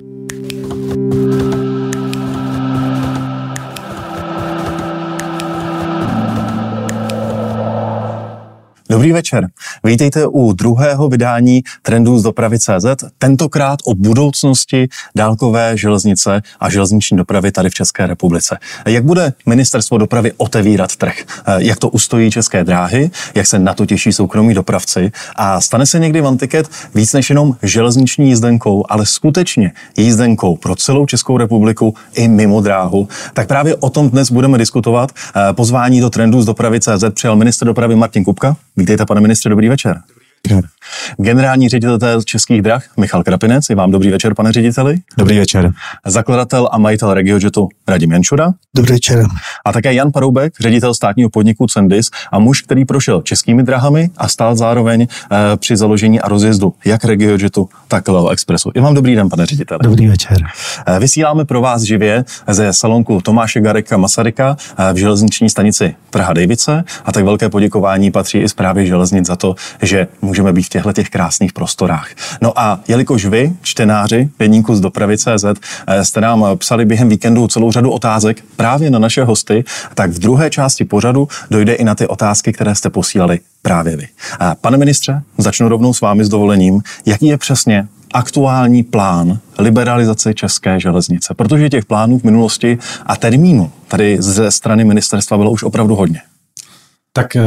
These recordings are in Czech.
Thank you. Dobrý večer. Vítejte u druhého vydání Trendů z dopravy CZ, tentokrát o budoucnosti dálkové železnice a železniční dopravy tady v České republice. Jak bude ministerstvo dopravy otevírat trh? Jak to ustojí české dráhy? Jak se na to těší soukromí dopravci? A stane se někdy Vantiket víc než jenom železniční jízdenkou, ale skutečně jízdenkou pro celou Českou republiku i mimo dráhu? Tak právě o tom dnes budeme diskutovat. Pozvání do Trendů z dopravy CZ přijal minister dopravy Martin Kupka. Vítejte, pane ministře, dobrý večer. Generální ředitel Českých drah Michal Krapinec, je vám dobrý večer, pane řediteli. Dobrý večer. Zakladatel a majitel RegioJetu Radim Jančura. Dobrý večer. A také Jan Paroubek, ředitel státního podniku Cendis a muž, který prošel českými drahami a stál zároveň e, při založení a rozjezdu jak RegioJetu, tak Leo Expressu. I vám dobrý den, pane řediteli. Dobrý večer. E, vysíláme pro vás živě ze salonku Tomáše Gareka Masaryka e, v železniční stanici Praha Dejvice a tak velké poděkování patří i zprávě železnic za to, že můžeme být v těchto těch krásných prostorách. No a jelikož vy, čtenáři Deníku z dopravy CZ, eh, jste nám psali během víkendu celou řadu otázek právě na naše hosty, tak v druhé části pořadu dojde i na ty otázky, které jste posílali právě vy. Pane ministře, začnu rovnou s vámi s dovolením. Jaký je přesně aktuální plán liberalizace české železnice? Protože těch plánů v minulosti a termínu tady ze strany ministerstva bylo už opravdu hodně. Tak eh,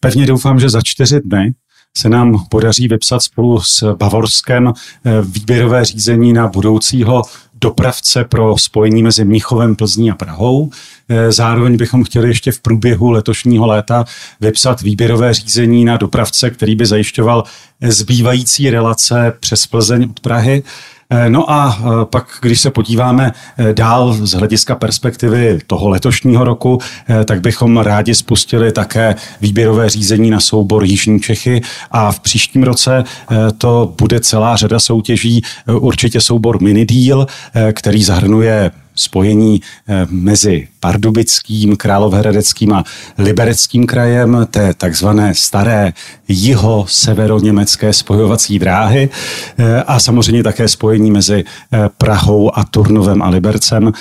pevně doufám, že za čtyři dny se nám podaří vypsat spolu s Bavorskem eh, výběrové řízení na budoucího dopravce pro spojení mezi Mnichovem, Plzní a Prahou. Eh, zároveň bychom chtěli ještě v průběhu letošního léta vypsat výběrové řízení na dopravce, který by zajišťoval zbývající relace přes Plzeň od Prahy. Eh, no a eh, pak, když se podíváme eh, dál z hlediska perspektivy toho letošního roku, tak bychom rádi spustili také výběrové řízení na soubor Jižní Čechy a v příštím roce to bude celá řada soutěží, určitě soubor Mini Deal, který zahrnuje spojení mezi Pardubickým, Královéhradeckým a Libereckým krajem, té takzvané staré jiho-severoněmecké spojovací dráhy eh, a samozřejmě také spojení mezi eh, Prahou a Turnovem a Libercem.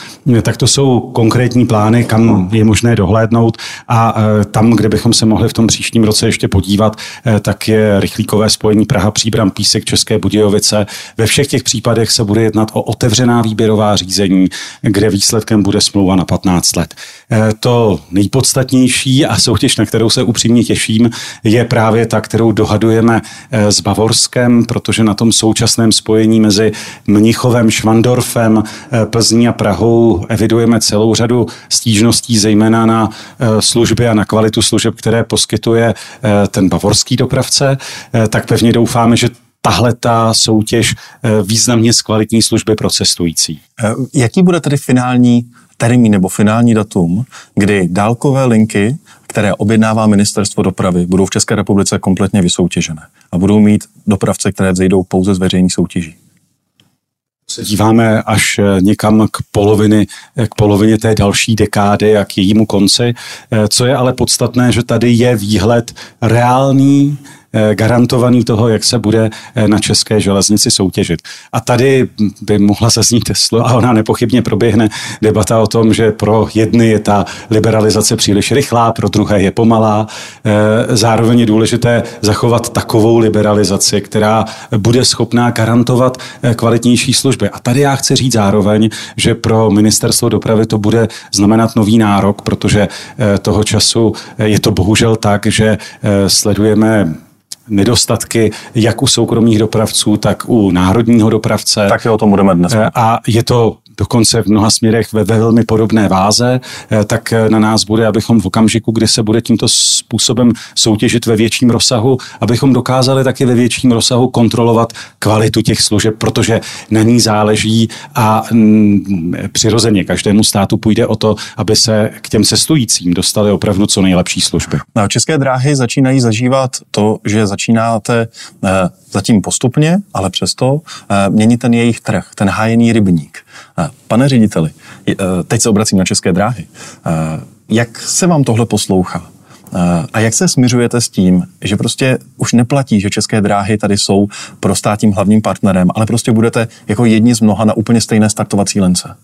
Tak to jsou konkrétní plány, kam je možné dohlédnout a eh, tam, kde bychom se mohli v tom příštím roce ještě podívat, tak je rychlíkové spojení Praha, Příbram, Písek, České Budějovice. Ve všech těch případech se bude jednat o otevřená výběrová řízení, kde výsledkem bude smlouva na 15 let. Eh, to nejpodstatnější a soutěž, na kterou se upřímně těším, je právě ta, kterou dohadujeme eh, s Bavorskem, protože na tom současném spojení mezi Mnichovem, Švandorfem, eh, Plzní a Prahou evidujeme celou řadu stížností, zejména na služby a na kvalitu služeb, které poskytuje ten bavorský dopravce, tak pevně doufáme, že tahle ta soutěž významně zkvalitní služby pro cestující. Jaký bude tedy finální termín nebo finální datum, kdy dálkové linky, které objednává ministerstvo dopravy, budou v České republice kompletně vysoutěžené a budou mít dopravce, které vzejdou pouze z veřejných soutěží se díváme až eh, někam k, poloviny, eh, k polovině té další dekády a k jejímu konci. Eh, co je ale podstatné, že tady je výhled reálný, Eh, garantovaný toho, jak se bude eh, na české železnici soutěžit. A tady by mohla zaznít Tesla a ona nepochybně proběhne debata o tom, že pro jedny je ta liberalizace příliš rychlá, pro druhé je pomalá. Eh, zároveň je důležité zachovat takovou liberalizaci, která bude schopná garantovat kvalitnější služby. A tady já chci říct zároveň, že pro ministerstvo dopravy to bude znamenat nový nárok, protože toho času je to bohužel tak, že sledujeme nedostatky jak u soukromých dopravců, tak u národního dopravce. Tak o tom budeme dnes. A je to dokonce v mnoha směrech ve, ve velmi podobné váze, eh, tak eh, na nás bude, abychom v okamžiku, kdy se bude tímto způsobem soutěžit ve větším rozsahu, abychom dokázali taky ve větším rozsahu kontrolovat kvalitu těch služeb, protože na ní záleží a mm, přirozeně každému státu půjde o to, aby se k těm cestujícím dostali opravdu co nejlepší služby. No, České dráhy začínají zažívat to, že začínáte eh, zatím postupně, ale přesto eh, měnit ten jejich trh, ten hájený rybník. Eh, pane řediteli, eh, teď se obracím na České dráhy. Jak se vám tohle poslouchá? A jak se smiřujete s tím, že prostě už neplatí, že české dráhy tady jsou pro státním hlavním partnerem, ale prostě budete jako jedni z mnoha na úplně stejné startovací lence?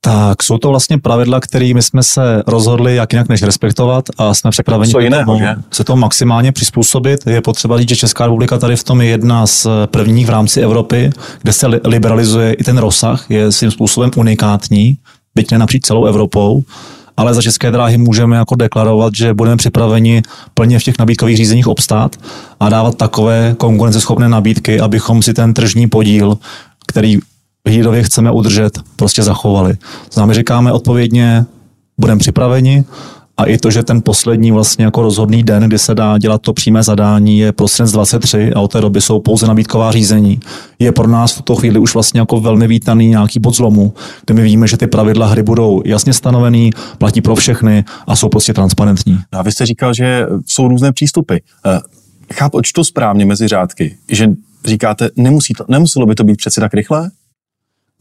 Tak jsou to vlastně pravidla, kterými jsme se rozhodli jak jinak než respektovat a jsme připraveni Co jiného, tomu, že? se to maximálně přizpůsobit. Je potřeba říct, že Česká republika tady v tom je jedna z prvních v rámci Evropy, kde se liberalizuje i ten rozsah, je svým způsobem unikátní, byť ne napříč celou Evropou ale za české dráhy můžeme jako deklarovat, že budeme připraveni plně v těch nabídkových řízeních obstát a dávat takové konkurenceschopné nabídky, abychom si ten tržní podíl, který hlídově chceme udržet, prostě zachovali. Známe říkáme odpovědně, budeme připraveni a i to, že ten poslední vlastně jako rozhodný den, kdy se dá dělat to přímé zadání, je prosinec 23 a od té doby jsou pouze nabídková řízení, je pro nás v tuto chvíli už vlastně jako velmi vítaný nějaký bod zlomu, kde my víme, že ty pravidla hry budou jasně stanovený, platí pro všechny a jsou prostě transparentní. A vy jste říkal, že jsou různé přístupy. Eh, chápu, to správně mezi řádky, že říkáte, nemusí to, nemuselo by to být přeci tak rychle?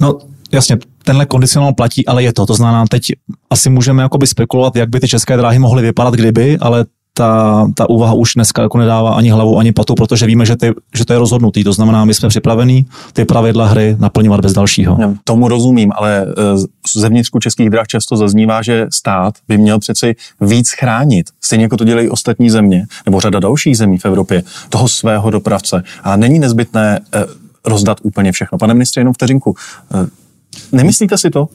No, jasně, tenhle kondicionál platí, ale je to. To znamená, teď asi můžeme jakoby spekulovat, jak by ty české dráhy mohly vypadat, kdyby, ale ta, ta úvaha už dneska jako nedává ani hlavu, ani patu, protože víme, že, ty, že to je rozhodnutý. To znamená, my jsme připravení ty pravidla hry naplňovat bez dalšího. Já tomu rozumím, ale eh, z vnitřku českých drah často zaznívá, že stát by měl přeci víc chránit, stejně jako to dělají ostatní země, nebo řada dalších zemí v Evropě, toho svého dopravce. A není nezbytné eh, rozdat úplně všechno. Pane ministře, jenom vteřinku. Eh, nemyslíte si to?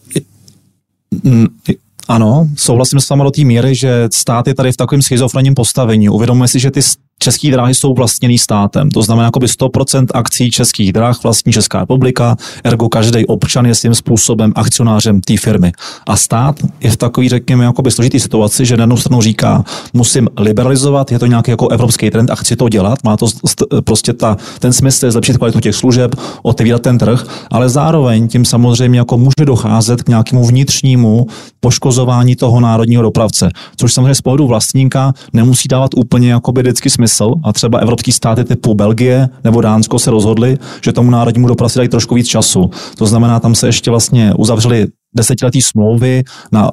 Ano, souhlasím s vámi do té míry, že stát je tady v takovém schizofrenním postavení. Uvědomuje si, že ty české dráhy jsou vlastněný státem. To znamená, jakoby 100% akcí českých dráh vlastní Česká republika, ergo každý občan je svým způsobem akcionářem té firmy. A stát je v takový, řekněme, jakoby složitý situaci, že na jednu stranu říká, musím liberalizovat, je to nějaký jako evropský trend a chci to dělat, má to prostě ta, ten smysl je zlepšit kvalitu těch služeb, otevírat ten trh, ale zároveň tím samozřejmě jako může docházet k nějakému vnitřnímu poškozování toho národního dopravce, což samozřejmě z pohledu vlastníka nemusí dávat úplně jakoby vždycky smysl smysl a třeba evropský státy typu Belgie nebo Dánsko se rozhodli, že tomu národnímu dopravci dají trošku víc času. To znamená, tam se ještě vlastně uzavřeli desetiletí smlouvy na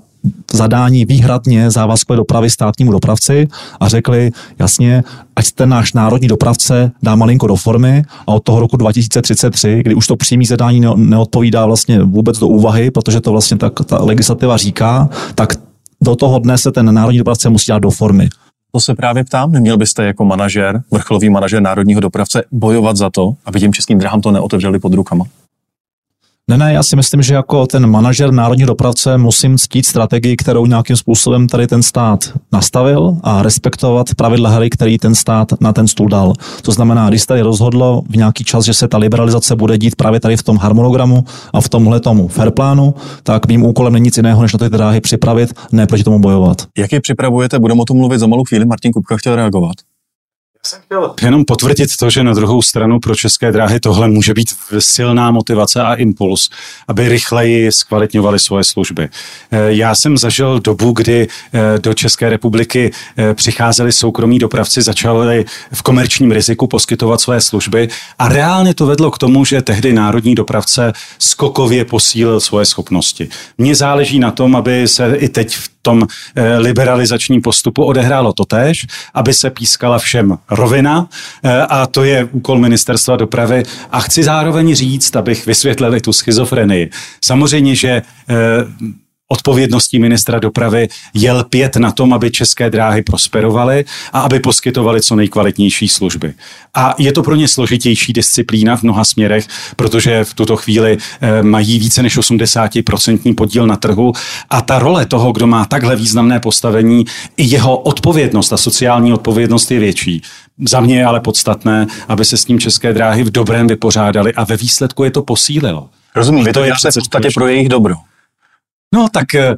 zadání výhradně závazkové dopravy státnímu dopravci a řekli jasně, ať ten náš národní dopravce dá malinko do formy a od toho roku 2033, kdy už to přímý zadání neodpovídá vlastně vůbec do úvahy, protože to vlastně tak ta legislativa říká, tak do toho dne se ten národní dopravce musí dát do formy. To se právě ptám, neměl byste jako manažer, vrcholový manažer národního dopravce bojovat za to, aby těm českým drahám to neotevřeli pod rukama? Ne, ne, já si myslím, že jako ten manažer národní dopravce musím ctít strategii, kterou nějakým způsobem tady ten stát nastavil a respektovat pravidla hry, který ten stát na ten stůl dal. To znamená, když tady rozhodlo v nějaký čas, že se ta liberalizace bude dít právě tady v tom harmonogramu a v tomhle tomu fairplánu, tak mým úkolem není nic jiného, než na ty dráhy připravit, ne proti tomu bojovat. Jak je připravujete? Budeme o tom mluvit za malou chvíli. Martin Kupka chtěl reagovat. Jsem chtěl jenom potvrdit to, že na druhou stranu pro české dráhy tohle může být silná motivace a impuls, aby rychleji zkvalitňovali svoje služby. Eh, já jsem zažil dobu, kdy eh, do České republiky eh, přicházeli soukromí dopravci, začali v komerčním riziku poskytovat své služby a reálně to vedlo k tomu, že tehdy národní dopravce skokově posílil svoje schopnosti. Mně záleží na tom, aby se i teď v tom eh, liberalizačním postupu odehrálo totéž, aby se pískala všem rovina eh, a to je úkol ministerstva dopravy. A chci zároveň říct, abych vysvětlili tu schizofrenii. Samozřejmě, že eh, odpovědností ministra dopravy je lpět na tom, aby české dráhy prosperovaly a aby poskytovaly co nejkvalitnější služby. A je to pro ně složitější disciplína v mnoha směrech, protože v tuto chvíli eh, mají více než 80% podíl na trhu a ta role toho, kdo má takhle významné postavení, i jeho odpovědnost a sociální odpovědnost je větší. Za mě je ale podstatné, aby se s tím české dráhy v dobrém vypořádali a ve výsledku je to posílilo. Rozumím, vy to je v podstatě pro jejich dobro. No tak eh,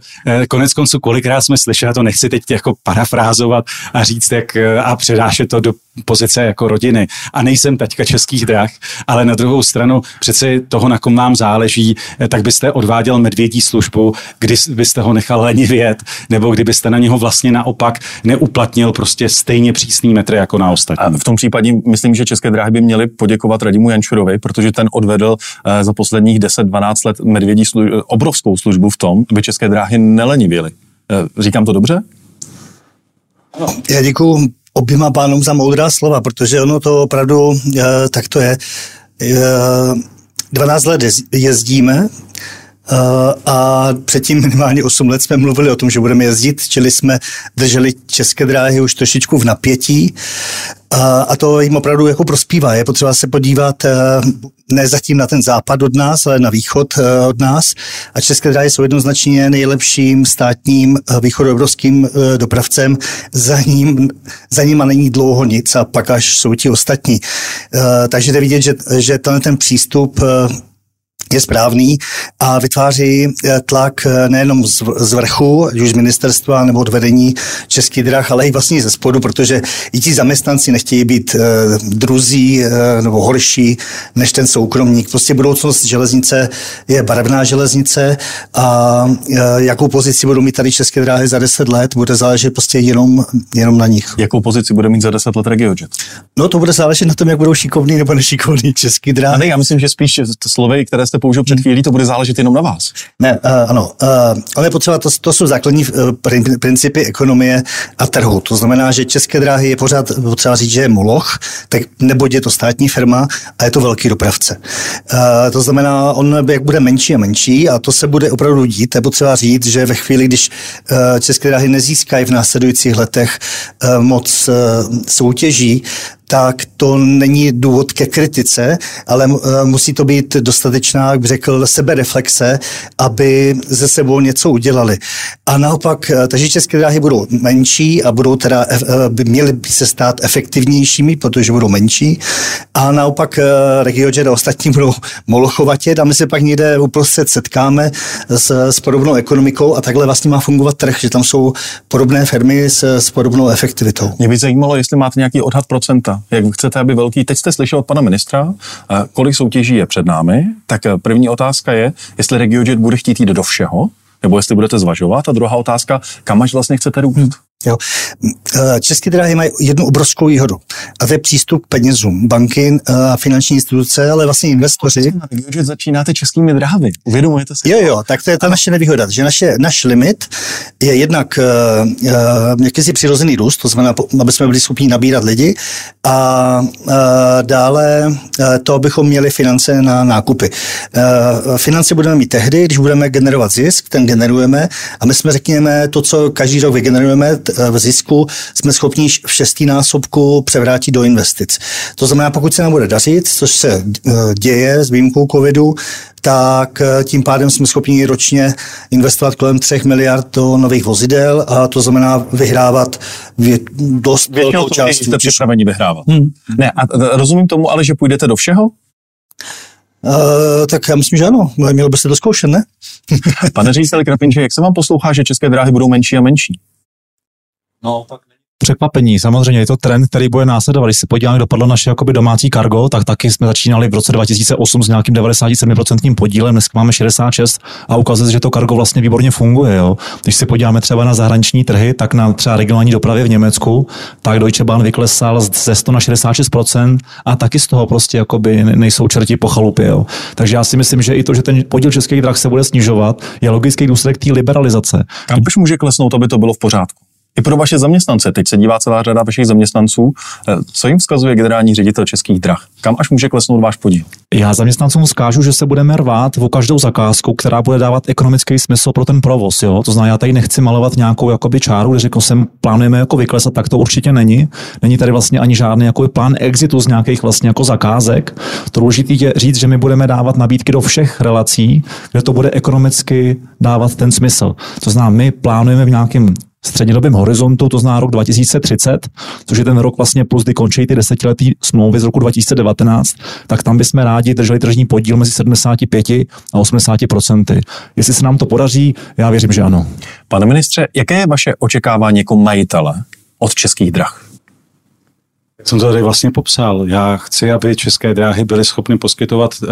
konec konců, kolikrát jsme slyšeli, to nechci teď jako parafrázovat a říct, jak eh, a předášet to do pozice jako rodiny. A nejsem taťka českých drah, ale na druhou stranu přeci toho, na kom vám záleží, eh, tak byste odváděl medvědí službu, kdy byste ho nechal lenivět, nebo kdybyste na něho vlastně naopak neuplatnil prostě stejně přísný metr jako na ostatní. A v tom případě myslím, že české dráhy by měly poděkovat Radimu Jančurovi, protože ten odvedl za posledních 10-12 let medvědí služ- obrovskou službu v tom, aby české dráhy nelenivěly. Eh, říkám to dobře? Já děkuji oběma pánům za moudrá slova, protože ono to opravdu tak to je. 12 let jezdíme, Eh, a předtím minimálně 8 let jsme mluvili o tom, že budeme jezdit, čili jsme drželi české dráhy už trošičku v napětí a, a to jim opravdu jako prospívá. Je potřeba se podívat eh, ne zatím na ten západ od nás, ale na východ eh, od nás. A české dráhy jsou jednoznačně nejlepším státním východoevropským dopravcem. Za ním, za ním a není dlouho nic a pak až jsou ti ostatní. Takže jde vidět, že, že ten přístup je správný a vytváří eh, tlak eh, nejenom z vrchu, už z ministerstva nebo od vedení českých drah, ale i vlastně ze spodu, protože i ti zaměstnanci nechtějí být eh, druzí nebo horší než ten soukromník. Prostě budoucnost železnice je barevná železnice a jakou pozici budou mít tady české dráhy za 10 let, bude záležet prostě jenom, jenom na nich. Jakou pozici bude mít za 10 let RegioJet? No to bude záležet na tom, jak budou šikovní nebo nešikovní český dráhy. Ne, já myslím, že spíš slovy, které jste použil před hmm. chvílí, to bude záležet jenom na vás. Ne, uh, ano, uh, ale potřeba, to, to jsou základní uh, principy ekonomie a trhu. To znamená, že české dráhy je pořád potřeba říct, že je moloch, tak nebo je to státní firma a je to velký dopravce. Uh, to znamená, on jak bude menší a menší a to se bude opravdu dít, je potřeba říct, že ve chvíli, když uh, české dráhy nezískají v následujících letech uh, moc uh, soutěží, tak to není důvod ke kritice, ale eh, musí to být dostatečná, jak bych řekl, sebereflexe, aby ze sebou něco udělali. A naopak, eh, takže české dráhy budou menší a budou teda, eh, by měly by se stát efektivnějšími, protože budou menší. A naopak RegioJet a ostatní budou molochovatět a my se pak někde uprostřed setkáme s, s podobnou ekonomikou a takhle vlastně má fungovat trh, že tam jsou podobné firmy s, s podobnou efektivitou. Mě by zajímalo, jestli máte nějaký odhad procenta jak chcete, aby velký, teď jste slyšel od pana ministra, kolik soutěží je před námi, tak eh, první otázka je, jestli RegioJet bude chtít jít do všeho, nebo jestli budete zvažovat. A druhá otázka, kam až vlastně chcete růst? Jo. Eh, české dráhy mají jednu obrovskou výhodu a to je přístup k penězům. Banky eh, a finanční instituce, ale vlastně investoři. Že začínáte českými dráhy. Uvědomujete si? Jo, jo, tak to je ta naše nevýhoda, že naše, naš limit je jednak uh, jakýsi přirozený růst, to znamená, aby jsme byli schopni nabírat lidi a uh, dále uh, to, abychom měli finance na nákupy. Uh, finance budeme mít tehdy, když budeme generovat zisk, ten generujeme a my jsme, řekněme, to, co každý rok vygenerujeme, v zisku jsme schopni v šestinásobku převrátit do investic. To znamená, pokud se nám bude dařit, což se eh, děje s výjimkou covidu, tak eh, tím pádem jsme schopni ročně investovat kolem 3 miliard do nových vozidel a to znamená vyhrávat vě, dost velkou část. Jste připraveni vyhrávat. Hmm. Ne, a rozumím tomu, ale že půjdete do všeho? Uh, tak já myslím, že ano. Mělo by se to zkoušet, ne? Pane řediteli Krapinče, jak se vám poslouchá, že české dráhy budou menší a menší? No, tak překvapení. Samozřejmě je to trend, který bude následovat. Když se podíváme, dopadlo naše jakoby domácí kargo, tak taky jsme začínali v roce 2008 s nějakým 97% podílem, dneska máme 66 a ukazuje že to kargo vlastně výborně funguje. Jo. Když se podíváme třeba na zahraniční trhy, tak na třeba regionální dopravě v Německu, tak Deutsche Bahn vyklesal ze 100 na 66% a taky z toho prostě jakoby nejsou čerti po chalupě. Jo. Takže já si myslím, že i to, že ten podíl českých drah se bude snižovat, je logický důsledek té liberalizace. Kam už může klesnout, aby to bylo v pořádku? I pro vaše zaměstnance. Teď se dívá celá řada vašich zaměstnanců. Eh, co jim vzkazuje generální ředitel českých drah? Kam až může klesnout váš podíl? Já zaměstnancům vzkážu, že se budeme rvát o každou zakázku, která bude dávat ekonomický smysl pro ten provoz. Jo? To znamená, já tady nechci malovat nějakou jakoby čáru, když jsem, plánujeme jako vyklesat, tak to určitě není. Není tady vlastně ani žádný jako plán exitu z nějakých vlastně jako zakázek. To důležité je říct, že my budeme dávat nabídky do všech relací, kde to bude ekonomicky dávat ten smysl. To znamená, my plánujeme v nějakém střednědobém horizontu, to zná rok 2030, což je ten rok vlastně plus, kdy končí ty desetiletí smlouvy z roku 2019, tak tam bychom rádi drželi tržní podíl mezi 75 a 80 procenty. Jestli se nám to podaří, já věřím, že ano. Pane ministře, jaké je vaše očekávání jako majitele od českých drah? Jak jsem to tady vlastně popsal. Já chci, aby české dráhy byly schopny poskytovat uh,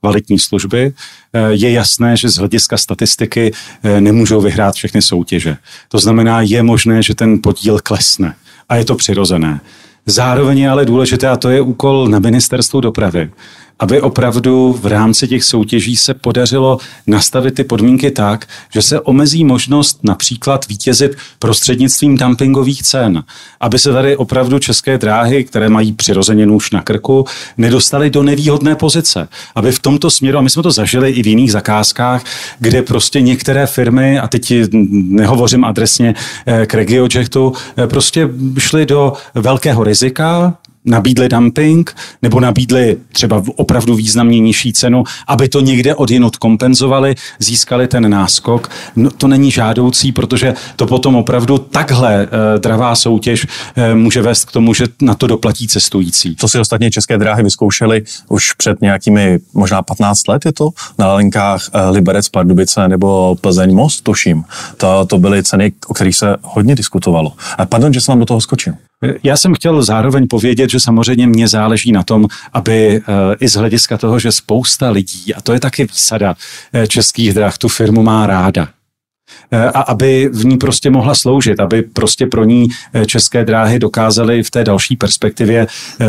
kvalitní služby. Eh, je jasné, že z hlediska statistiky eh, nemůžou vyhrát všechny soutěže. To znamená, je možné, že ten podíl klesne. A je to přirozené. Zároveň je ale důležité, a to je úkol na ministerstvu dopravy, aby opravdu v rámci těch soutěží se podařilo nastavit ty podmínky tak, že se omezí možnost například vítězit prostřednictvím dumpingových cen, aby se tady opravdu české dráhy, které mají přirozeně nůž na krku, nedostaly do nevýhodné pozice. Aby v tomto směru, a my jsme to zažili i v jiných zakázkách, kde prostě některé firmy, a teď nehovořím adresně eh, k RegioJetu, eh, prostě šly do velkého rizika, nabídli dumping nebo nabídli třeba opravdu významně nižší cenu, aby to někde od jinot kompenzovali, získali ten náskok. No, to není žádoucí, protože to potom opravdu takhle uh, dravá soutěž uh, může vést k tomu, že na to doplatí cestující. To si ostatně české dráhy vyzkoušely už před nějakými možná 15 let je to na linkách uh, Liberec, Pardubice nebo Plzeň Most, tuším. To, to byly ceny, o kterých se hodně diskutovalo. A pardon, že jsem vám do toho skočil. Já jsem chtěl zároveň povědět, že samozřejmě mě záleží na tom, aby eh, i z hlediska toho, že spousta lidí, a to je taky výsada eh, českých drah, tu firmu má ráda eh, a aby v ní prostě mohla sloužit, aby prostě pro ní české dráhy dokázaly v té další perspektivě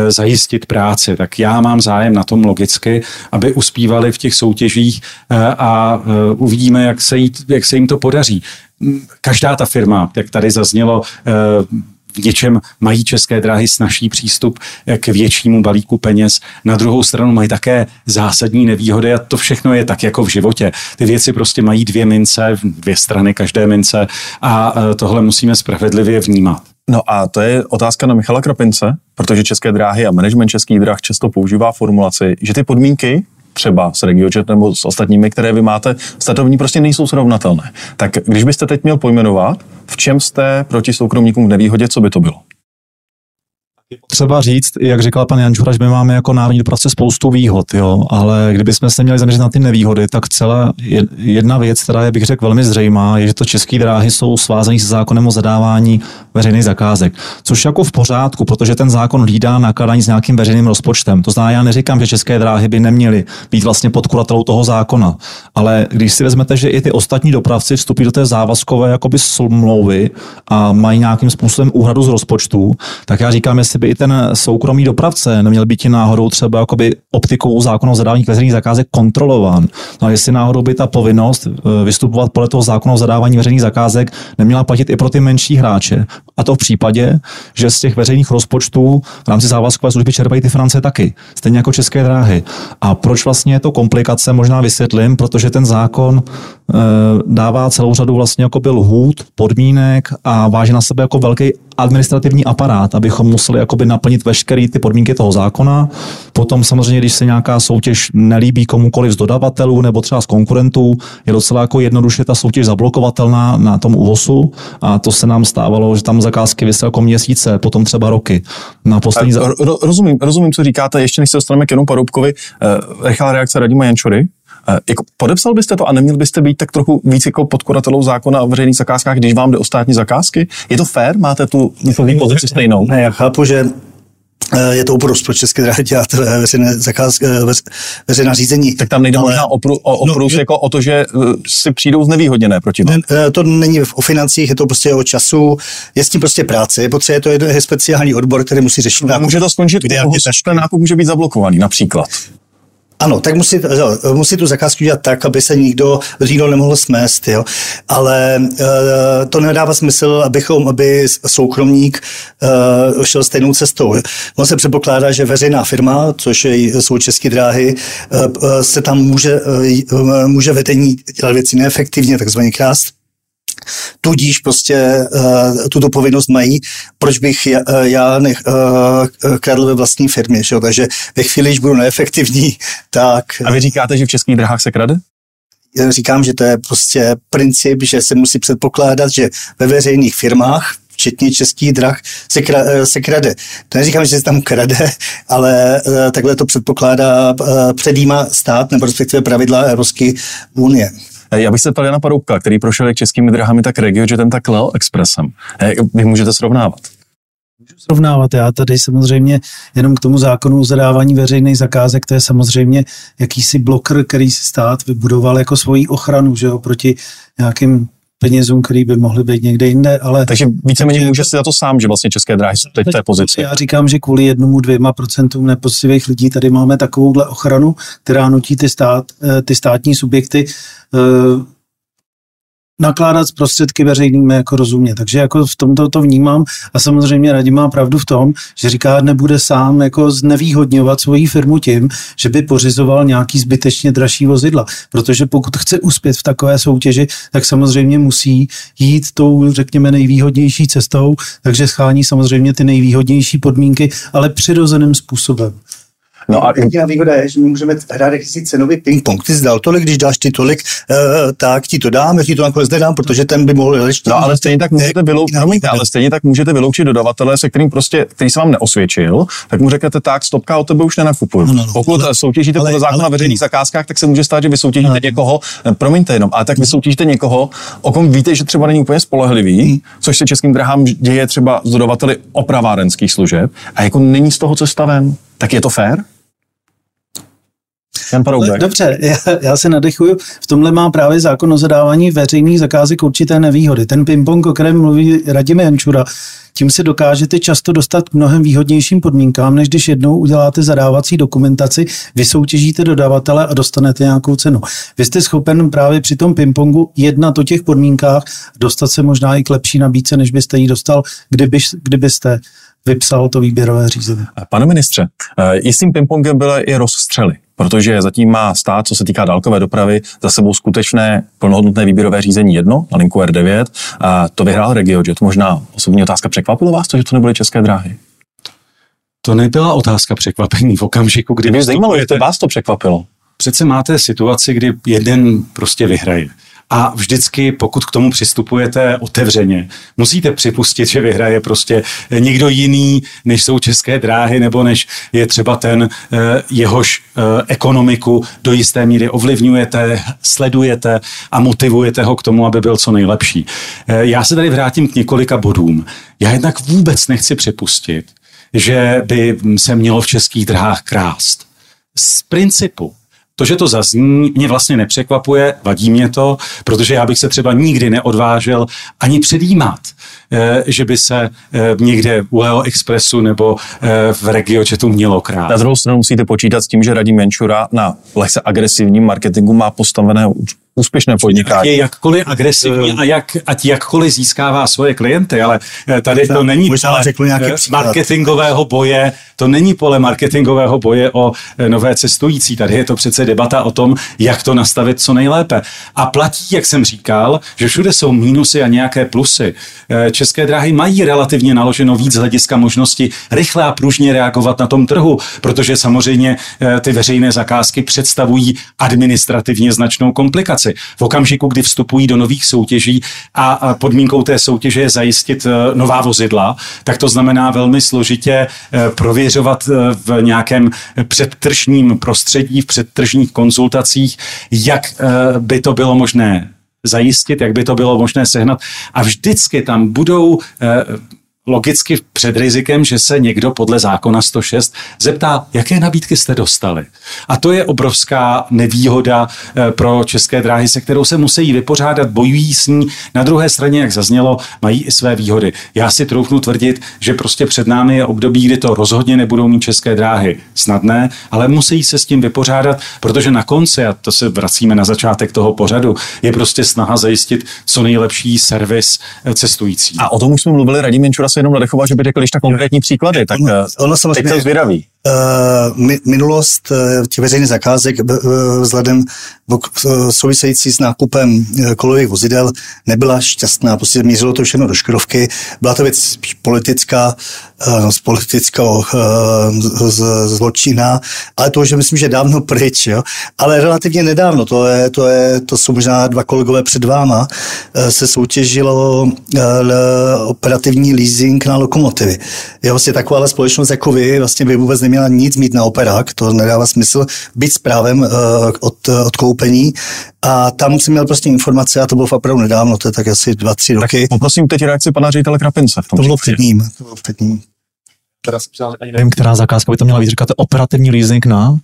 zajistit práci. Tak já mám zájem na tom logicky, aby uspívali v těch soutěžích a uvidíme, jak se, jí, jak se jim to podaří. Každá ta firma, jak tady zaznělo, v něčem mají české dráhy snažší přístup k většímu balíku peněz. Na druhou stranu mají také zásadní nevýhody a to všechno je tak jako v životě. Ty věci prostě mají dvě mince, dvě strany každé mince a e, tohle musíme spravedlivě vnímat. No a to je otázka na Michala Krapince, protože České dráhy a management českých dráh často používá formulaci, že ty podmínky, třeba s RegioJet nebo s ostatními, které vy máte, statovní prostě nejsou srovnatelné. Tak když byste teď měl pojmenovat, v čem jste proti soukromníkům v nevýhodě, co by to bylo? Třeba říct, jak říkal pan Jančura, že my máme jako národní dopravce spoustu výhod, jo, ale kdybychom se měli zaměřit na ty nevýhody, tak celá jedna věc, která je, bych řekl, velmi zřejmá, je, že to české dráhy jsou svázané s zákonem o zadávání veřejných zakázek, což jako v pořádku, protože ten zákon hlídá nakladání s nějakým veřejným rozpočtem. To znamená, já neříkám, že české dráhy by neměly být vlastně podkuratelou toho zákona, ale když si vezmete, že i ty ostatní dopravci vstupí do té závazkové jakoby smlouvy a mají nějakým způsobem úhradu z rozpočtu, tak já říkám, jestli by i ten soukromý dopravce neměl být náhodou třeba jakoby optikou zákona o zadávání veřejných zakázek kontrolován. No a jestli náhodou by ta povinnost eh, vystupovat podle toho zákona o zadávání veřejných zakázek neměla platit i pro ty menší hráče. A to v případě, že z těch veřejných rozpočtů v rámci závazkové služby čerpají ty finance taky, stejně jako české dráhy. A proč vlastně je to komplikace, možná vysvětlím, protože ten zákon dává celou řadu vlastně jako byl lhůt, podmínek a váží na sebe jako velký administrativní aparát, abychom museli jakoby naplnit veškeré ty podmínky toho zákona. Potom samozřejmě, když se nějaká soutěž nelíbí komukoliv z dodavatelů nebo třeba z konkurentů, je docela jako jednoduše ta soutěž zablokovatelná na tom UVOSu a to se nám stávalo, že tam zakázky vysely jako měsíce, potom třeba roky. Na poslední za... rozumím, rozumím, co říkáte, ještě než se dostaneme k Janu Paroubkovi, uh, rychlá reakce Radima Jančory. Uh, jako podepsal byste to a neměl byste být tak trochu víc jako podkoratelou zákona o veřejných zakázkách, když vám jde o státní zakázky? Je to fér? Máte tu pozici stejnou? Ne, já chápu, že Eh, je to uprost pro české dráhy dělat eh, veřejné zakázky, eh, veřejná řízení. Tak tam nejde ale, možná o, o, o no, jako o to, že si přijdou znevýhodněné proti vám. Ne, to není o financích, je to prostě o času, je s tím prostě práce, potřebuje to je speciální odbor, který musí řešit. Může to skončit, kde ten nákup může být zablokovaný například. Ano, tak musí, jo, musí tu zakázku dělat tak, aby se nikdo, nikdo nemohl smést, jo. Ale e, to nedává smysl, abychom, aby soukromník e, šel stejnou cestou. On se předpokládá, že veřejná firma, což je, jsou české dráhy, e, se tam může, e, může vedení dělat věci neefektivně, takzvaně krást tudíž prostě uh, tuto povinnost mají, proč bych já, uh, já nech, uh, kradl ve vlastní firmě, že? takže ve chvíli, když budu neefektivní, tak... A vy říkáte, že v českých drahách se krade? Já říkám, že to je prostě princip, že se musí předpokládat, že ve veřejných firmách včetně českých drah, se, kra, se krade. To neříkám, že se tam krade, ale takhle to předpokládá, předjímá stát, nebo respektive pravidla Evropské unie. Eh, já bych se ptal Jana Paroubka, který prošel jak českými drahami, tak RegioJetem, tak Leo Expressem. Eh, vy můžete srovnávat? Můžu srovnávat. Já tady samozřejmě jenom k tomu zákonu o zadávání veřejných zakázek, to je samozřejmě jakýsi bloker, který si stát vybudoval jako svoji ochranu, že jo, proti nějakým penězům, který by mohly být někde jinde, ale... Takže víceméně může si za to sám, že vlastně české dráhy jsou teď v té pozici. Já říkám, že kvůli jednomu, dvěma procentům nepoctivých lidí tady máme takovouhle ochranu, která nutí ty, stát, eh, ty státní subjekty eh, nakládat s prostředky veřejnými jako rozumně. Takže jako v tomto to vnímám a samozřejmě Radim má pravdu v tom, že říká, nebude sám jako znevýhodňovat svoji firmu tím, že by pořizoval nějaký zbytečně dražší vozidla. Protože pokud chce uspět v takové soutěži, tak samozřejmě musí jít tou, řekněme, nejvýhodnější cestou, takže schání samozřejmě ty nejvýhodnější podmínky, ale přirozeným způsobem. No a jediná výhoda je, že my můžeme hrát jakýsi cenový ping-pong. Ty jsi dal tolik, když dáš ty tolik, uh, tak ti to dám, já ti to nakonec nedám, protože ten by mohl ještě. No ale stejně tak můžete vyloučit, promiňte, ale stejně tak můžete vyloučit dodavatele, se kterým prostě, který se vám neosvědčil, tak mu řeknete tak, stopka, o tebe už nenakupuju. No, no, no, Pokud ale, soutěžíte podle zákona veřejných zakázkách, tak se může stát, že vy soutěžíte no, někoho, eh, promiňte jenom, ale tak vy soutěžíte někoho, o kom víte, že třeba není úplně spolehlivý, hmm. což se českým drahám děje třeba z dodavateli opravárenských služeb, a jako není z toho, co stavem, tak je to fér? Jan Paroubek. Dobře, já, já se nadechuju. V tomhle má právě zákon o zadávání veřejných zakázek určité nevýhody. Ten ping-pong, o kterém mluví Radim Jančura, tím se dokážete často dostat k mnohem výhodnějším podmínkám, než když jednou uděláte zadávací dokumentaci, vysoutěžíte dodavatele a dostanete nějakou cenu. Vy jste schopen právě při tom pingpongu jednat o těch podmínkách, dostat se možná i k lepší nabídce, než byste ji dostal, kdyby, kdybyste vypsal to výběrové řízení. Pane ministře, eh, jistým pingpongem byly i rozstřely protože zatím má stát, co se týká dálkové dopravy, za sebou skutečné plnohodnotné výběrové řízení jedno na linku R9 a to vyhrál RegioJet. Možná osobní otázka překvapilo vás to, že to nebyly české dráhy? To nebyla otázka překvapení v okamžiku, kdy... Mě zajímalo, že to vás to překvapilo. Přece máte situaci, kdy jeden prostě vyhraje. A vždycky, pokud k tomu přistupujete otevřeně, musíte připustit, že vyhraje prostě někdo jiný, než jsou české dráhy, nebo než je třeba ten, eh, jehož eh, ekonomiku do jisté míry ovlivňujete, sledujete a motivujete ho k tomu, aby byl co nejlepší. Eh, já se tady vrátím k několika bodům. Já jednak vůbec nechci připustit, že by se mělo v českých drahách krást. Z principu to, že to zazní, mě vlastně nepřekvapuje, vadí mě to, protože já bych se třeba nikdy neodvážil ani předjímat, že by se eh, někde u Leo Expressu nebo eh, v RegioChatu mělo krát. Na druhou stranu musíte počítat s tím, že Radim Menčura na lehce agresivním marketingu má postavené úspěšné podnikání. Ať je jakkoliv agresivní a jak, ať jakkoliv získává svoje klienty, ale tady to není pole marketingového boje, to není pole marketingového boje o nové cestující. Tady je to přece debata o tom, jak to nastavit co nejlépe. A platí, jak jsem říkal, že všude jsou mínusy a nějaké plusy. Eh, České dráhy mají relativně naloženo víc hlediska možnosti rychle a pružně reagovat na tom trhu, protože samozřejmě eh, ty veřejné zakázky představují administrativně značnou komplikaci. V okamžiku, kdy vstupují do nových soutěží a podmínkou té soutěže je zajistit eh, nová vozidla, tak to znamená velmi složitě prověřovat v nějakém předtržním prostředí, v předtržním tržních konzultacích, jak eh, by to bylo možné zajistit, jak by to bylo možné sehnat. A vždycky tam budou eh, logicky před rizikem, že se někdo podle zákona 106 zeptá, jaké nabídky jste dostali. A to je obrovská nevýhoda eh, pro české dráhy, se kterou se musí vypořádat, bojují s ní. Na druhé straně, jak zaznělo, mají i své výhody. Já si troufnu tvrdit, že prostě před námi je období, kdy to rozhodně nebudou mít české dráhy snadné, ale musí se s tím vypořádat, protože na konci, a to se vracíme na začátek toho pořadu, je prostě snaha zajistit co nejlepší servis eh, cestující. A o tom už jsme mluvili, Radim Jenčura se jenom nadechoval, že by řekl ještě konkrétní příklady, tak ono, eh, ono samozřejmě, teď to zvědaví. Uh, minulost uh, těch veřejných zakázek vzhledem související s nákupem uh, kolových vozidel nebyla šťastná. Prostě mířilo to všechno do škodovky. Byla to věc politická, z politického zločina, ale to, že myslím, že dávno pryč, jo. Ale relativně nedávno, to, je, to, je, to jsou možná dva kolegové před váma, se soutěžilo operativní leasing na lokomotivy. Je vlastně taková společnost jako vy, vlastně by vůbec neměla neměla nic mít na operák, to nedává smysl, být s právem uh, od, od koupení. A tam jsem měl prostě informace a to bylo opravdu nedávno, to je tak asi dva, tři roky. Tak poprosím teď reakci pana ředitele Krapince. V tom to bylo před ním. To bylo před ním. Teda ani nevím, která zakázka by to měla být. Říkáte operativní leasing na?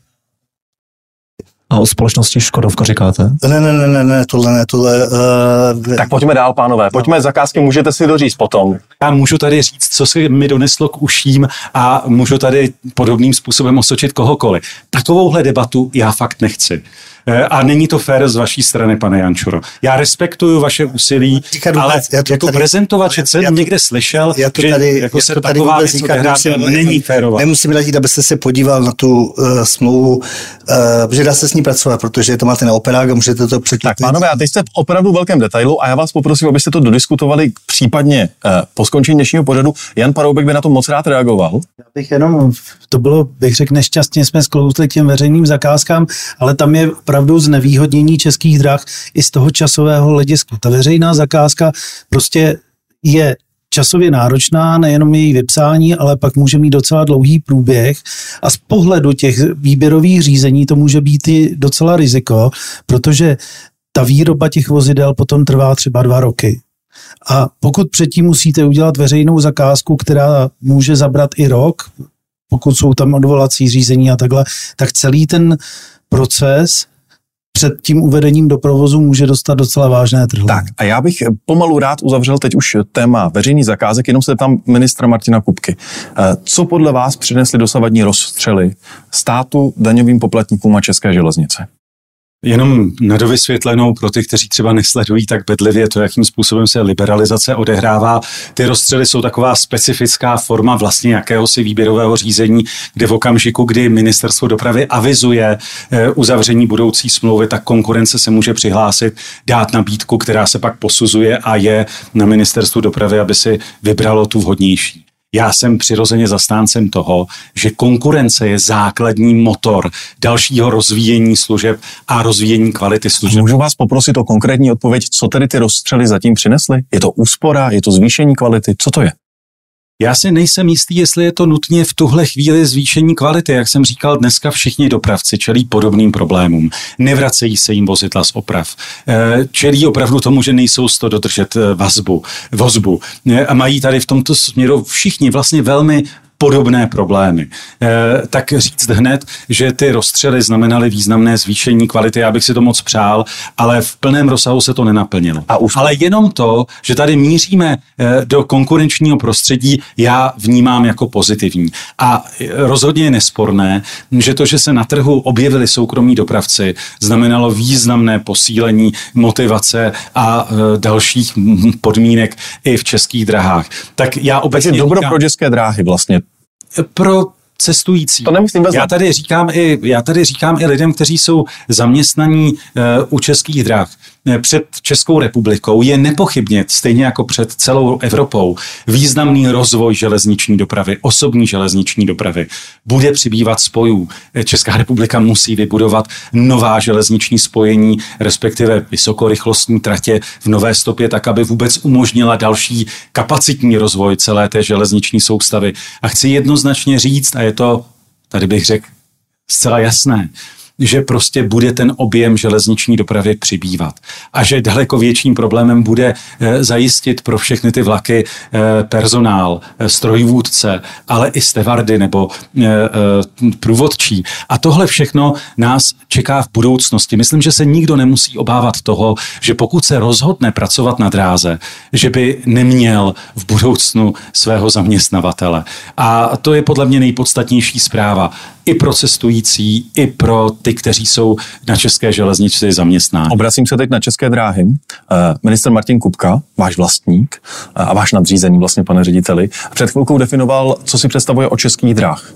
A o společnosti Škodovka říkáte? Ne, ne, ne, ne, ne tohle ne, tohle... Uh, tak pojďme dál, pánové. Pojďme zakázky, můžete si doříct potom. Já můžu tady říct, co se mi doneslo k uším a můžu tady podobným způsobem osočit kohokoliv. Takovouhle debatu já fakt nechci. Eh, a není to fér z vaší strany, pane Jančuro. Já respektuju vaše úsilí, říkat, ale já to jako tady, prezentovat, že jsem někde slyšel, já to tady, že jako já se to tady taková věc říkat, nemusím, není férová. Nemusím radit, abyste se podíval na tu uh, smlouvu, uh, že dá se s ní pracovat, protože to máte na operák a můžete to překlápit. Tak, pánové, a teď jste v opravdu velkém detailu a já vás poprosím, abyste to dodiskutovali případně uh, po skončení dnešního pořadu. Jan Paroubek by na to moc rád reagoval. Já bych jenom, to bylo, bych řekl, nešťastně jsme sklouzli k těm veřejným zakázkám, ale tam je opravdu znevýhodnění českých drah i z toho časového hlediska. Ta veřejná zakázka prostě je časově náročná, nejenom její vypsání, ale pak může mít docela dlouhý průběh a z pohledu těch výběrových řízení to může být i docela riziko, protože ta výroba těch vozidel potom trvá třeba dva roky. A pokud předtím musíte udělat veřejnou zakázku, která může zabrat i rok, pokud jsou tam odvolací řízení a takhle, tak celý ten proces před tím uvedením do provozu může dostat docela vážné trhy. Tak a já bych pomalu rád uzavřel teď už téma veřejný zakázek, jenom se tam ministra Martina Kupky. Eh, co podle vás přinesly dosavadní rozstřely státu, daňovým poplatníkům a České železnice? Jenom na dovysvětlenou pro ty, kteří třeba nesledují tak bedlivě to, jakým způsobem se liberalizace odehrává. Ty rozstřely jsou taková specifická forma vlastně jakéhosi výběrového řízení, kde v okamžiku, kdy ministerstvo dopravy avizuje eh, uzavření budoucí smlouvy, tak konkurence se může přihlásit, dát nabídku, která se pak posuzuje a je na ministerstvu dopravy, aby si vybralo tu vhodnější. Já jsem přirozeně zastáncem toho, že konkurence je základní motor dalšího rozvíjení služeb a rozvíjení kvality služeb. Můžu vás poprosit o konkrétní odpověď, co tedy ty rozstřely zatím přinesly? Je to úspora, je to zvýšení kvality, co to je? Já si nejsem jistý, jestli je to nutně v tuhle chvíli zvýšení kvality. Jak jsem říkal, dneska všichni dopravci čelí podobným problémům. Nevracejí se jim vozidla z oprav. Eh, čelí opravdu tomu, že nejsou z to dodržet eh, vazbu, vozbu. Eh, a mají tady v tomto směru všichni vlastně velmi podobné problémy. E, tak říct hned, že ty rozstřely znamenaly významné zvýšení kvality, já bych si to moc přál, ale v plném rozsahu se to nenaplnilo. A už... Ale jenom to, že tady míříme e, do konkurenčního prostředí, já vnímám jako pozitivní. A rozhodně je nesporné, že to, že se na trhu objevili soukromí dopravci, znamenalo významné posílení motivace a dalších podmínek i v českých drahách. Tak já obecně Takže dobro říkám, pro české dráhy vlastně pro cestující. To nemyslím já tady říkám i, já tady říkám i lidem, kteří jsou zaměstnaní uh, u českých drah. Eh, před Českou republikou je nepochybně, stejně jako před celou Evropou, významný rozvoj železniční dopravy, osobní železniční dopravy. Bude přibývat spojů. Eh, Česká republika musí vybudovat nová železniční spojení, respektive vysokorychlostní tratě v nové stopě, tak aby vůbec umožnila další kapacitní rozvoj celé té železniční soustavy. A chci jednoznačně říct, a je to, tady bych řekl, zcela jasné, že prostě bude ten objem železniční dopravy přibývat. A že daleko větším problémem bude eh, zajistit pro všechny ty vlaky eh, personál, eh, strojvůdce, ale i stevardy nebo průvodčí. A tohle všechno nás čeká v budoucnosti. Myslím, že se nikdo nemusí obávat toho, že pokud se rozhodne pracovat na dráze, že by neměl v budoucnu svého zaměstnavatele. A to je podle mě nejpodstatnější zpráva i pro cestující, i pro ty, kteří jsou na české železnici zaměstnáni. Obracím se teď na české dráhy. Eh, minister Martin Kupka, váš vlastník eh, a váš nadřízený vlastně, pane řediteli, před chvilkou definoval, co si představuje o českých dráh.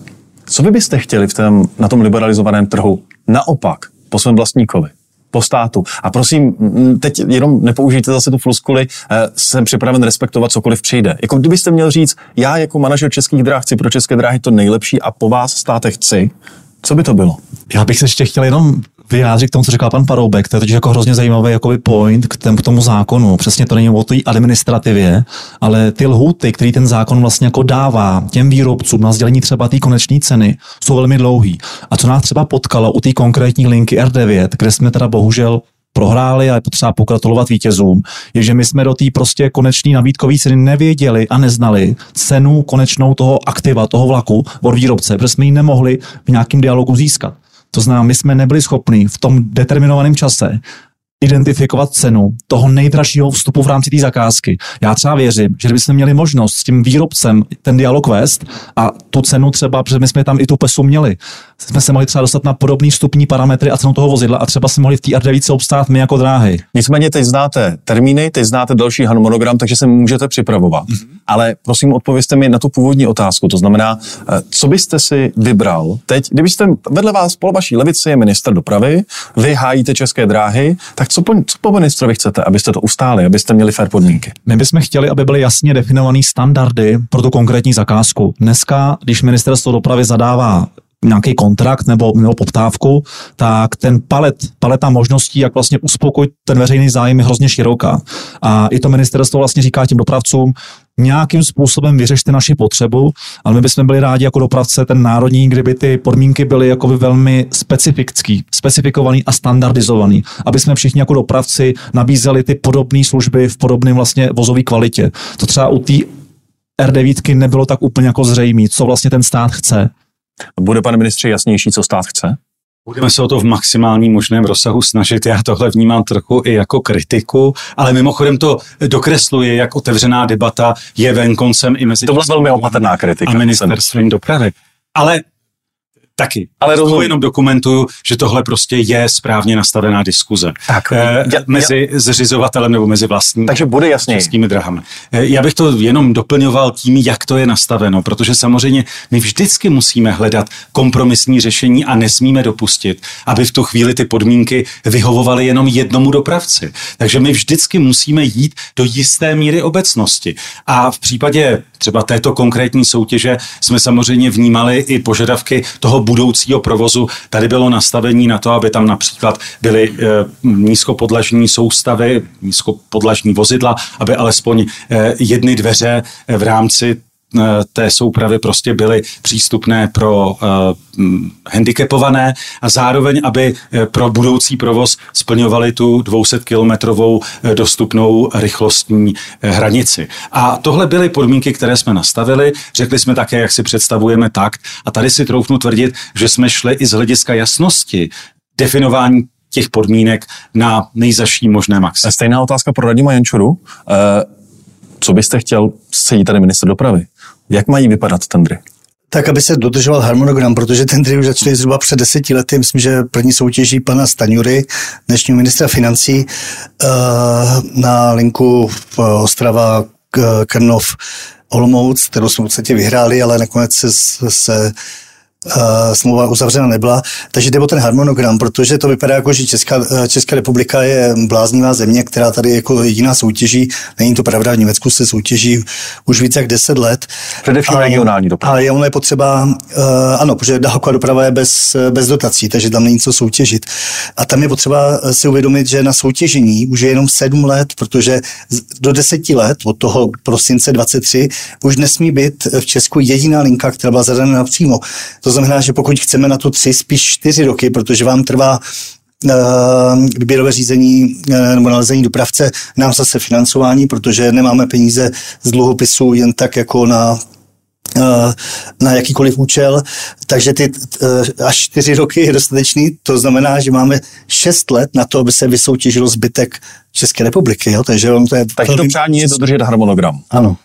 Co vy byste chtěli v tém, na tom liberalizovaném trhu naopak po svém vlastníkovi? Po státu. A prosím, teď jenom nepoužijte zase tu floskuli, eh, jsem připraven respektovat cokoliv přijde. Jako kdybyste měl říct, já jako manažer českých dráh chci pro české dráhy to nejlepší a po vás státech chci, co by to bylo? Já bych se ještě chtěl jenom vyjádřit k tomu, co říkal pan Paroubek. To je totiž jako hrozně zajímavý jakoby point k, tém, k tomu zákonu. Přesně to není o té administrativě, ale ty lhuty, který ten zákon vlastně jako dává těm výrobcům na sdělení třeba té konečné ceny, jsou velmi dlouhý. A co nás třeba potkalo u té konkrétní linky R9, kde jsme teda bohužel prohráli a je potřeba pokratulovat vítězům, je, že my jsme do té prostě konečné nabídkové ceny nevěděli a neznali cenu konečnou toho aktiva, toho vlaku od výrobce, protože jsme ji nemohli v nějakém dialogu získat. To znamená, my jsme nebyli schopni v tom determinovaném čase identifikovat cenu toho nejdražšího vstupu v rámci té zakázky. Já třeba věřím, že kdybychom měli možnost s tím výrobcem ten dialog vést a tu cenu třeba, protože my jsme tam i tu pesu měli, jsme se mohli třeba dostat na podobný vstupní parametry a cenu toho vozidla a třeba si mohli v té R9 obstát my jako dráhy. Nicméně teď znáte termíny, teď znáte další harmonogram, takže se můžete připravovat. Mm-hmm. Ale prosím, odpovězte mi na tu původní otázku. To znamená, eh, co byste si vybral teď, kdybyste vedle vás po vaší levici je minister dopravy, vy hájíte české dráhy, tak co po, co po ministrovi chcete, abyste to ustáli, abyste měli fair podmínky? My bychom chtěli, aby byly jasně definované standardy pro tu konkrétní zakázku. Dneska, když ministerstvo dopravy zadává nějaký kontrakt nebo, nebo poptávku, tak ten palet, paleta možností, jak vlastně uspokojit ten veřejný zájem je hrozně široká. A i to ministerstvo vlastně říká těm dopravcům, nějakým způsobem vyřešte naši potřebu, ale my bychom byli rádi jako dopravce ten národní, kdyby ty podmínky byly jakoby velmi specifický, specifikovaný a standardizovaný, aby jsme všichni jako dopravci nabízeli ty podobné služby v podobné vlastně vozové kvalitě. To třeba u té R9 nebylo tak úplně jako zřejmé, co vlastně ten stát chce. Bude, pane ministře, jasnější, co stát chce? Budeme se o to v maximálním možném rozsahu snažit. Já tohle vnímám trochu i jako kritiku, ale mimochodem to dokresluje, jak otevřená debata je venkoncem i mezi... To byla velmi opatrná kritika. A ministerstvem dopravy. Ale Taky. Ale rozumím. jenom dokumentuju, že tohle prostě je správně nastavená diskuze. Tak, eh, já, mezi já, zřizovatelem nebo mezi vlastní. Takže bude jasně. Českými drahami. Eh, já bych to jenom doplňoval tím, jak to je nastaveno, protože samozřejmě my vždycky musíme hledat kompromisní řešení a nesmíme dopustit, aby v tu chvíli ty podmínky vyhovovaly jenom jednomu dopravci. Takže my vždycky musíme jít do jisté míry obecnosti. A v případě třeba této konkrétní soutěže jsme samozřejmě vnímali i požadavky toho budoucího provozu. Tady bylo nastavení na to, aby tam například byly e, nízkopodlažní soustavy, nízkopodlažní vozidla, aby alespoň e, jedny dveře v rámci Eh, té soupravy prostě byly přístupné pro uh, handicapované a zároveň, aby eh, pro budoucí provoz splňovali tu 200 kilometrovou dostupnou rychlostní hranici. A tohle byly podmínky, které jsme nastavili. Řekli jsme také, jak si představujeme tak. A tady si troufnu tvrdit, že jsme šli i z hlediska jasnosti definování těch podmínek na nejzaší možné maximum. Stejná otázka pro Radima Jančuru. Co byste chtěl, sedí tady minister dopravy, jak mají vypadat tendry? Tak, aby se dodržoval harmonogram, protože tendry už začaly zhruba před deseti lety. Myslím, že první soutěží pana Staňury, dnešního ministra financí, eh, na linku Ostrava Krnov Olomouc, kterou jsme v podstatě vyhráli, ale nakonec se, se smlouva uzavřena nebyla. Takže jde o ten harmonogram, protože to vypadá jako, že Česká, eh, Česká republika je bláznivá země, která tady jako jediná soutěží. Není to pravda, v Německu se soutěží už více jak 10 let. Především a, regionální doprava. Ale ono je potřeba, uh, ano, protože dálková doprava je bez, bez dotací, takže tam není co soutěžit. A tam je potřeba si uvědomit, že na soutěžení už je jenom 7 let, protože do 10 let, od toho prosince 23, už nesmí být v Česku jediná linka, která byla zadaná napřímo. To znamená, že pokud chceme na to tři, spíš čtyři roky, protože vám trvá eh, výběrové řízení eh, nebo nalezení dopravce, nám zase financování, protože nemáme peníze z dluhopisu jen tak jako na eh, na jakýkoliv účel, takže ty až čtyři roky je dostatečný, to znamená, že máme šest let na to, aby se vysoutěžil zbytek České republiky. Jo? Takže, to je takže to přání je dodržet harmonogram. Ano.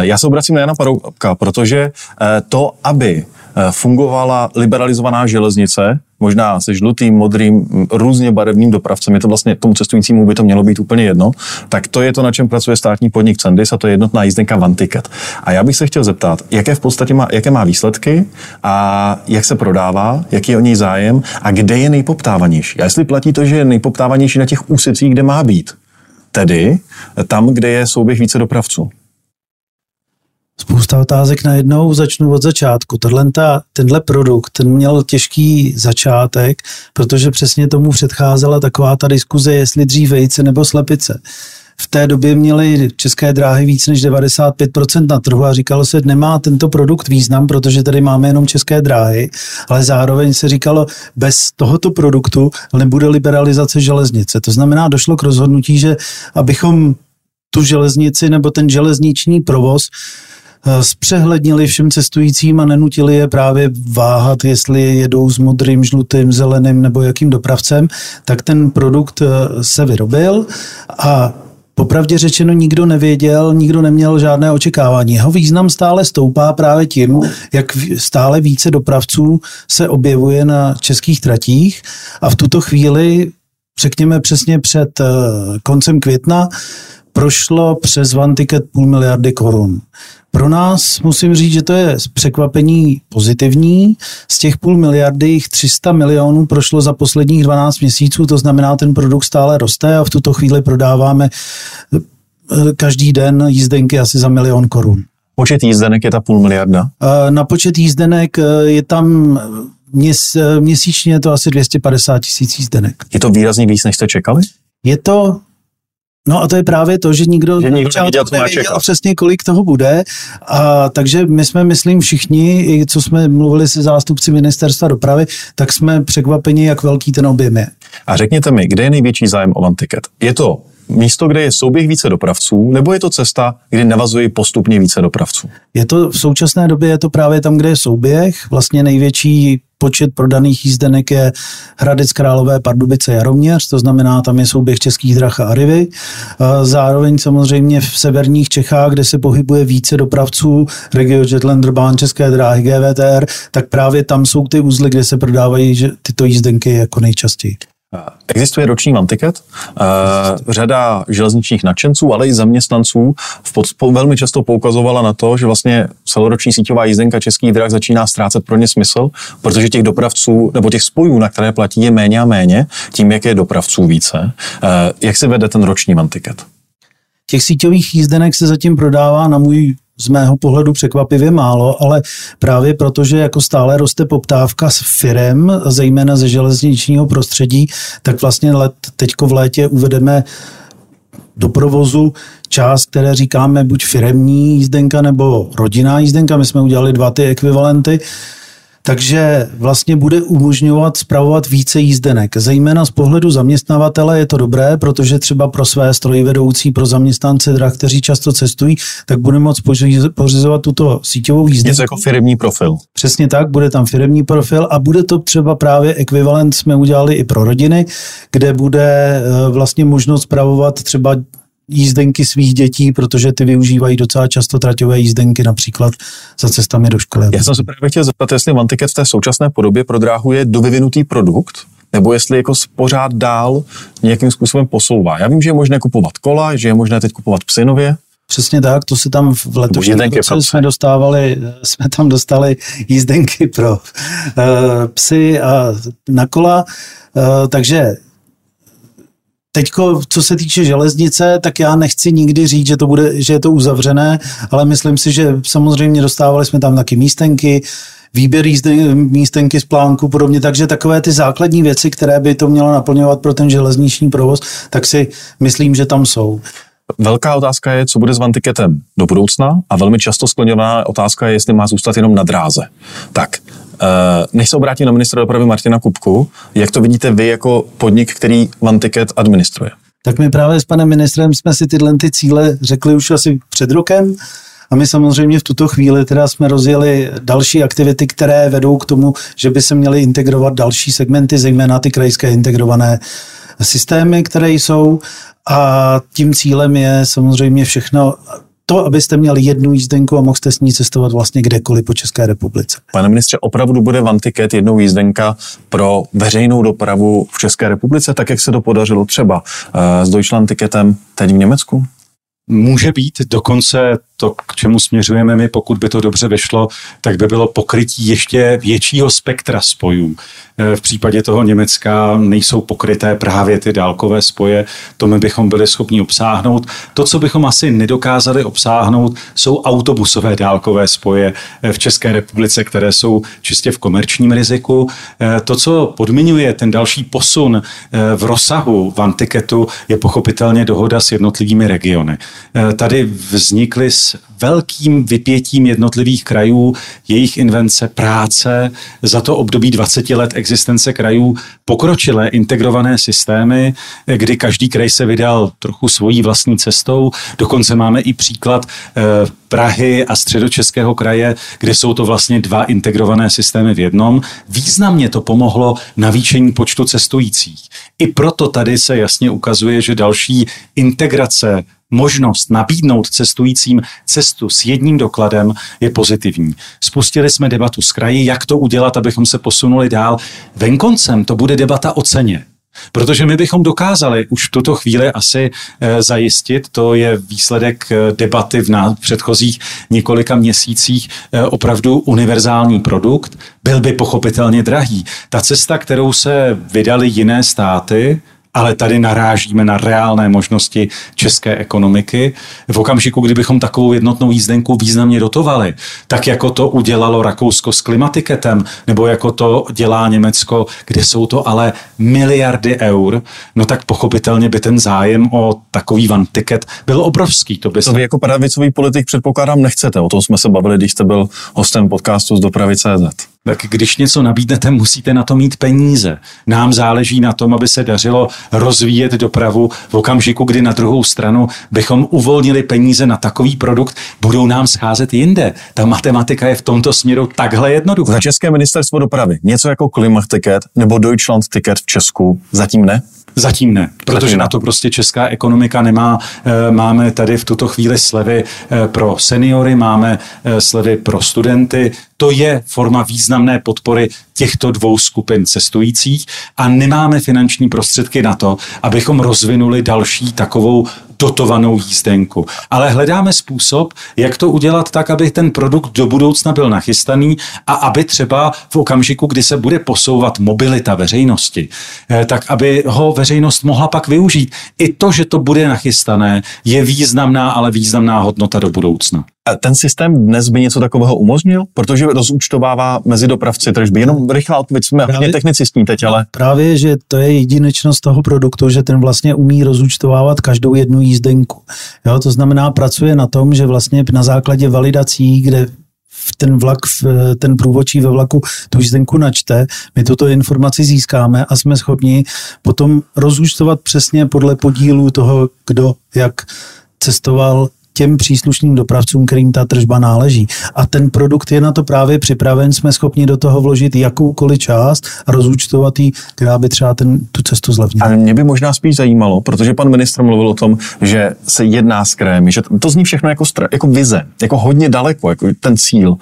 Já se obracím na Jana Paroubka, protože to, aby fungovala liberalizovaná železnice, možná se žlutým, modrým, různě barevným dopravcem, je to vlastně tomu cestujícímu by to mělo být úplně jedno, tak to je to, na čem pracuje státní podnik Cendis a to je jednotná jízdenka Vanticket. A já bych se chtěl zeptat, jaké v podstatě má, jaké má výsledky a jak se prodává, jaký je o něj zájem a kde je nejpoptávanější. A jestli platí to, že je nejpoptávanější na těch úsecích, kde má být. Tedy tam, kde je souběh více dopravců. Spousta otázek najednou, začnu od začátku. Tenhle, ta, tenhle produkt, ten měl těžký začátek, protože přesně tomu předcházela taková ta diskuze, jestli dřív vejce nebo slepice. V té době měly české dráhy víc než 95% na trhu a říkalo se, nemá tento produkt význam, protože tady máme jenom české dráhy, ale zároveň se říkalo, bez tohoto produktu nebude liberalizace železnice. To znamená, došlo k rozhodnutí, že abychom tu železnici nebo ten železniční provoz zpřehlednili všem cestujícím a nenutili je právě váhat, jestli jedou s modrým, žlutým, zeleným nebo jakým dopravcem, tak ten produkt se vyrobil a Popravdě řečeno nikdo nevěděl, nikdo neměl žádné očekávání. Jeho význam stále stoupá právě tím, jak stále více dopravců se objevuje na českých tratích a v tuto chvíli, řekněme přesně před eh, koncem května, prošlo přes One Ticket půl miliardy korun. Pro nás musím říct, že to je překvapení pozitivní. Z těch půl miliardy jich 300 milionů prošlo za posledních 12 měsíců, to znamená, ten produkt stále roste a v tuto chvíli prodáváme eh, každý den jízdenky asi za milion korun. Počet jízdenek je ta půl miliarda? Eh, na počet jízdenek eh, je tam měs, měsíčně je to asi 250 tisíc jízdenek. Je to výrazně víc, než jste čekali? Je to No a to je právě to, že nikdo, že nikdo nevěděl, co nevěděl přesně, kolik toho bude. A takže my jsme, myslím, všichni, i co jsme mluvili se zástupci ministerstva dopravy, tak jsme překvapeni, jak velký ten objem je. A řekněte mi, kde je největší zájem o Ticket? Je to místo, kde je souběh více dopravců, nebo je to cesta, kdy navazují postupně více dopravců? Je to v současné době je to právě tam, kde je souběh. Vlastně největší počet prodaných jízdenek je Hradec Králové Pardubice Jaroměř, to znamená, tam je souběh českých drah a Arivy. Zároveň samozřejmě v severních Čechách, kde se pohybuje více dopravců, Regio Jetlander, Bán České dráhy, GVTR, tak právě tam jsou ty uzly, kde se prodávají tyto jízdenky jako nejčastěji. Existuje roční mantiket. Řada železničních nadšenců, ale i zaměstnanců v pod, velmi často poukazovala na to, že vlastně celoroční síťová jízdenka českých drah začíná ztrácet pro ně smysl, protože těch dopravců nebo těch spojů, na které platí, je méně a méně, tím, jak je dopravců více. Jak se vede ten roční mantiket? Těch síťových jízdenek se zatím prodává na můj z mého pohledu překvapivě málo, ale právě protože jako stále roste poptávka s firem, zejména ze železničního prostředí, tak vlastně let, teďko v létě uvedeme do provozu část, které říkáme buď firemní jízdenka nebo rodinná jízdenka. My jsme udělali dva ty ekvivalenty takže vlastně bude umožňovat spravovat více jízdenek. Zejména z pohledu zaměstnavatele je to dobré, protože třeba pro své strojvedoucí, pro zaměstnance drah, kteří často cestují, tak bude moct pořizovat tuto síťovou jízdenku. Něco jako firmní profil. Přesně tak, bude tam firmní profil a bude to třeba právě ekvivalent, jsme udělali i pro rodiny, kde bude eh, vlastně možnost spravovat třeba jízdenky svých dětí, protože ty využívají docela často traťové jízdenky, například za cestami do školy. Já jsem se právě chtěl zeptat, jestli Mantiket v té současné podobě pro dráhu je dovyvinutý produkt, nebo jestli jako pořád dál nějakým způsobem posouvá. Já vím, že je možné kupovat kola, že je možné teď kupovat psinově, Přesně tak, to se tam v letošním roce jsme dostávali, jsme tam dostali jízdenky pro uh, psy a na kola, uh, takže Teďko, co se týče železnice, tak já nechci nikdy říct, že, to bude, že je to uzavřené, ale myslím si, že samozřejmě dostávali jsme tam taky místenky, výběr místenky z plánku podobně, takže takové ty základní věci, které by to mělo naplňovat pro ten železniční provoz, tak si myslím, že tam jsou. Velká otázka je, co bude s Vantiketem do budoucna a velmi často skloněná otázka je, jestli má zůstat jenom na dráze. Tak, Eh, než se obrátím na ministra dopravy Martina Kupku, jak to vidíte vy jako podnik, který Vantiket administruje? Tak my právě s panem ministrem jsme si tyhle ty cíle řekli už asi před rokem. A my samozřejmě v tuto chvíli teda jsme rozjeli další aktivity, které vedou k tomu, že by se měly integrovat další segmenty, zejména ty krajské integrované systémy, které jsou. A tím cílem je samozřejmě všechno to, abyste měli jednu jízdenku a mohli jste s ní cestovat vlastně kdekoliv po České republice. Pane ministře, opravdu bude Vantiket jednou jízdenka pro veřejnou dopravu v České republice, tak jak se to podařilo třeba uh, s Deutschland Ticketem teď v Německu? Může být, dokonce to, k čemu směřujeme my, pokud by to dobře vyšlo, tak by bylo pokrytí ještě většího spektra spojů. E, v případě toho Německa nejsou pokryté právě ty dálkové spoje, to my bychom byli schopni obsáhnout. To, co bychom asi nedokázali obsáhnout, jsou autobusové dálkové spoje e, v České republice, které jsou čistě v komerčním riziku. E, to, co podmiňuje ten další posun v rozsahu v antiketu, je pochopitelně dohoda s jednotlivými regiony. Tady vznikly s velkým vypětím jednotlivých krajů, jejich invence, práce, za to období 20 let existence krajů, pokročilé integrované systémy, kdy každý kraj se vydal trochu svojí vlastní cestou. Dokonce máme i příklad eh, Prahy a středočeského kraje, kde jsou to vlastně dva integrované systémy v jednom. Významně to pomohlo navýšení počtu cestujících. I proto tady se jasně ukazuje, že další integrace možnost nabídnout cestujícím cestu s jedním dokladem je pozitivní. Spustili jsme debatu s kraji, jak to udělat, abychom se posunuli dál. Venkoncem to bude debata o ceně. Protože my bychom dokázali už v tuto chvíli asi e, zajistit, to je výsledek e, debaty v, v předchozích několika měsících, e, opravdu univerzální produkt, byl by pochopitelně drahý. Ta cesta, kterou se vydali jiné státy, ale tady narážíme na reálné možnosti české ekonomiky. V okamžiku, kdybychom takovou jednotnou jízdenku významně dotovali, tak jako to udělalo Rakousko s klimatiketem, nebo jako to dělá Německo, kde jsou to ale miliardy eur, no tak pochopitelně by ten zájem o takový van ticket byl obrovský. To, by se... to vy jako pravicový politik předpokládám nechcete, o tom jsme se bavili, když jste byl hostem podcastu z dopravy CZ tak když něco nabídnete, musíte na to mít peníze. Nám záleží na tom, aby se dařilo rozvíjet dopravu v okamžiku, kdy na druhou stranu bychom uvolnili peníze na takový produkt, budou nám scházet jinde. Ta matematika je v tomto směru takhle jednoduchá. Za České ministerstvo dopravy něco jako Klimaticket nebo Deutschland Ticket v Česku zatím ne? Zatím ne, protože Zatím na to prostě česká ekonomika nemá. Eh, máme tady v tuto chvíli slevy eh, pro seniory, máme eh, slevy pro studenty. To je forma významné podpory těchto dvou skupin cestujících a nemáme finanční prostředky na to, abychom rozvinuli další takovou dotovanou jízdenku. Ale hledáme způsob, jak to udělat tak, aby ten produkt do budoucna byl nachystaný a aby třeba v okamžiku, kdy se bude posouvat mobilita veřejnosti, eh, tak aby ho veřejnost mohla pak využít. I to, že to bude nachystané, je významná, ale významná hodnota do budoucna. Ten systém dnes by něco takového umožnil, protože rozúčtovává mezi dopravci tržby. Jenom rychlá odpověď, jsme právě, hodně technicistní teď, ale... Právě, že to je jedinečnost toho produktu, že ten vlastně umí rozúčtovávat každou jednu jízdenku. Jo, to znamená, pracuje na tom, že vlastně na základě validací, kde ten vlak, ten průvočí ve vlaku tu jízdenku načte, my tuto informaci získáme a jsme schopni potom rozúčtovat přesně podle podílu toho, kdo jak cestoval těm příslušným dopravcům, kterým ta tržba náleží. A ten produkt je na to právě připraven, jsme schopni do toho vložit jakoukoliv část a rozúčtovat ji, která by třeba ten, tu cestu zlevnila. A mě by možná spíš zajímalo, protože pan ministr mluvil o tom, že se jedná s krajem, že to zní všechno jako, jako vize, jako hodně daleko, jako ten cíl.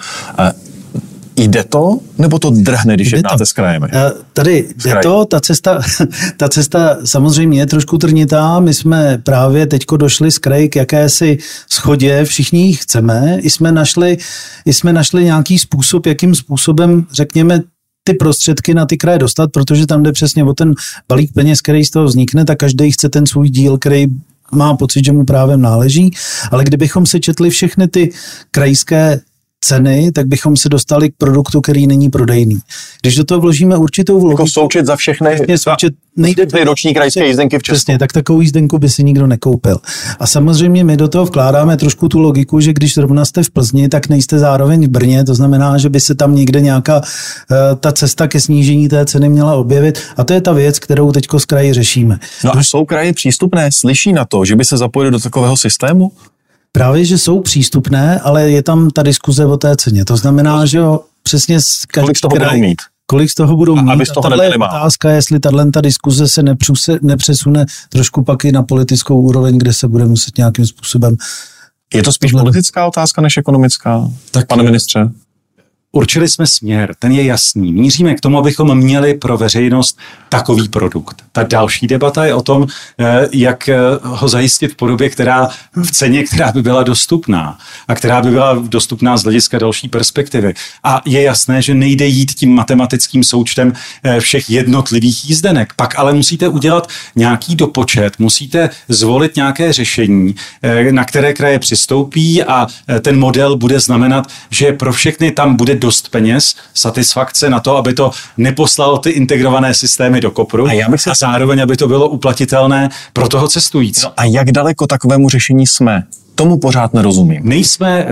Jde to, nebo to drhne, když jde jednáte to. s krajem? Eh, tady jde to, ta cesta, ta cesta samozřejmě je trošku trnitá. My jsme právě teďko došli z kraji k jakési schodě, všichni ji chceme. I jsme našli, i jsme našli nějaký způsob, jakým způsobem, řekněme, ty prostředky na ty kraje dostat, protože tam jde přesně o ten balík peněz, který z toho vznikne, tak každý chce ten svůj díl, který má pocit, že mu právem náleží, ale kdybychom se četli všechny ty krajské ceny, tak bychom se dostali k produktu, který není prodejný. Když do toho vložíme určitou vlohu... Jako součet za všechny, součet, nejde ty roční krajské jízdenky v Česku. Přesně, tak takovou jízdenku by si nikdo nekoupil. A samozřejmě my do toho vkládáme trošku tu logiku, že když zrovna jste v Plzni, tak nejste zároveň v Brně, to znamená, že by se tam někde nějaká uh, ta cesta ke snížení té ceny měla objevit. A to je ta věc, kterou teď z kraji řešíme. No a jsou kraje přístupné, slyší na to, že by se zapojili do takového systému? Právě, že jsou přístupné, ale je tam ta diskuze o té ceně. To znamená, že jo, přesně z Kolik z toho kraj, budou mít? Kolik z toho budou mít? Aby z toho a je otázka, jestli tato ta diskuze se nepřuse, nepřesune trošku pak i na politickou úroveň, kde se bude muset nějakým způsobem je to spíš politická otázka než ekonomická, tak pane ministře? Určili jsme směr, ten je jasný. Míříme k tomu, abychom měli pro veřejnost takový produkt. Ta další debata je o tom, eh, jak eh, ho zajistit v podobě, která v ceně, která by byla dostupná a která by byla dostupná z hlediska další perspektivy. A je jasné, že nejde jít tím matematickým součtem eh, všech jednotlivých jízdenek. Pak ale musíte udělat nějaký dopočet, musíte zvolit nějaké řešení, na které kraje přistoupí a ten model bude znamenat, že pro všechny tam bude dost peněz, satisfakce na to, aby to neposlalo ty integrované systémy do kopru a, já bych se... a zároveň, aby to bylo uplatitelné pro toho cestující. No a jak daleko takovému řešení jsme? Tomu pořád nerozumím. Nejsme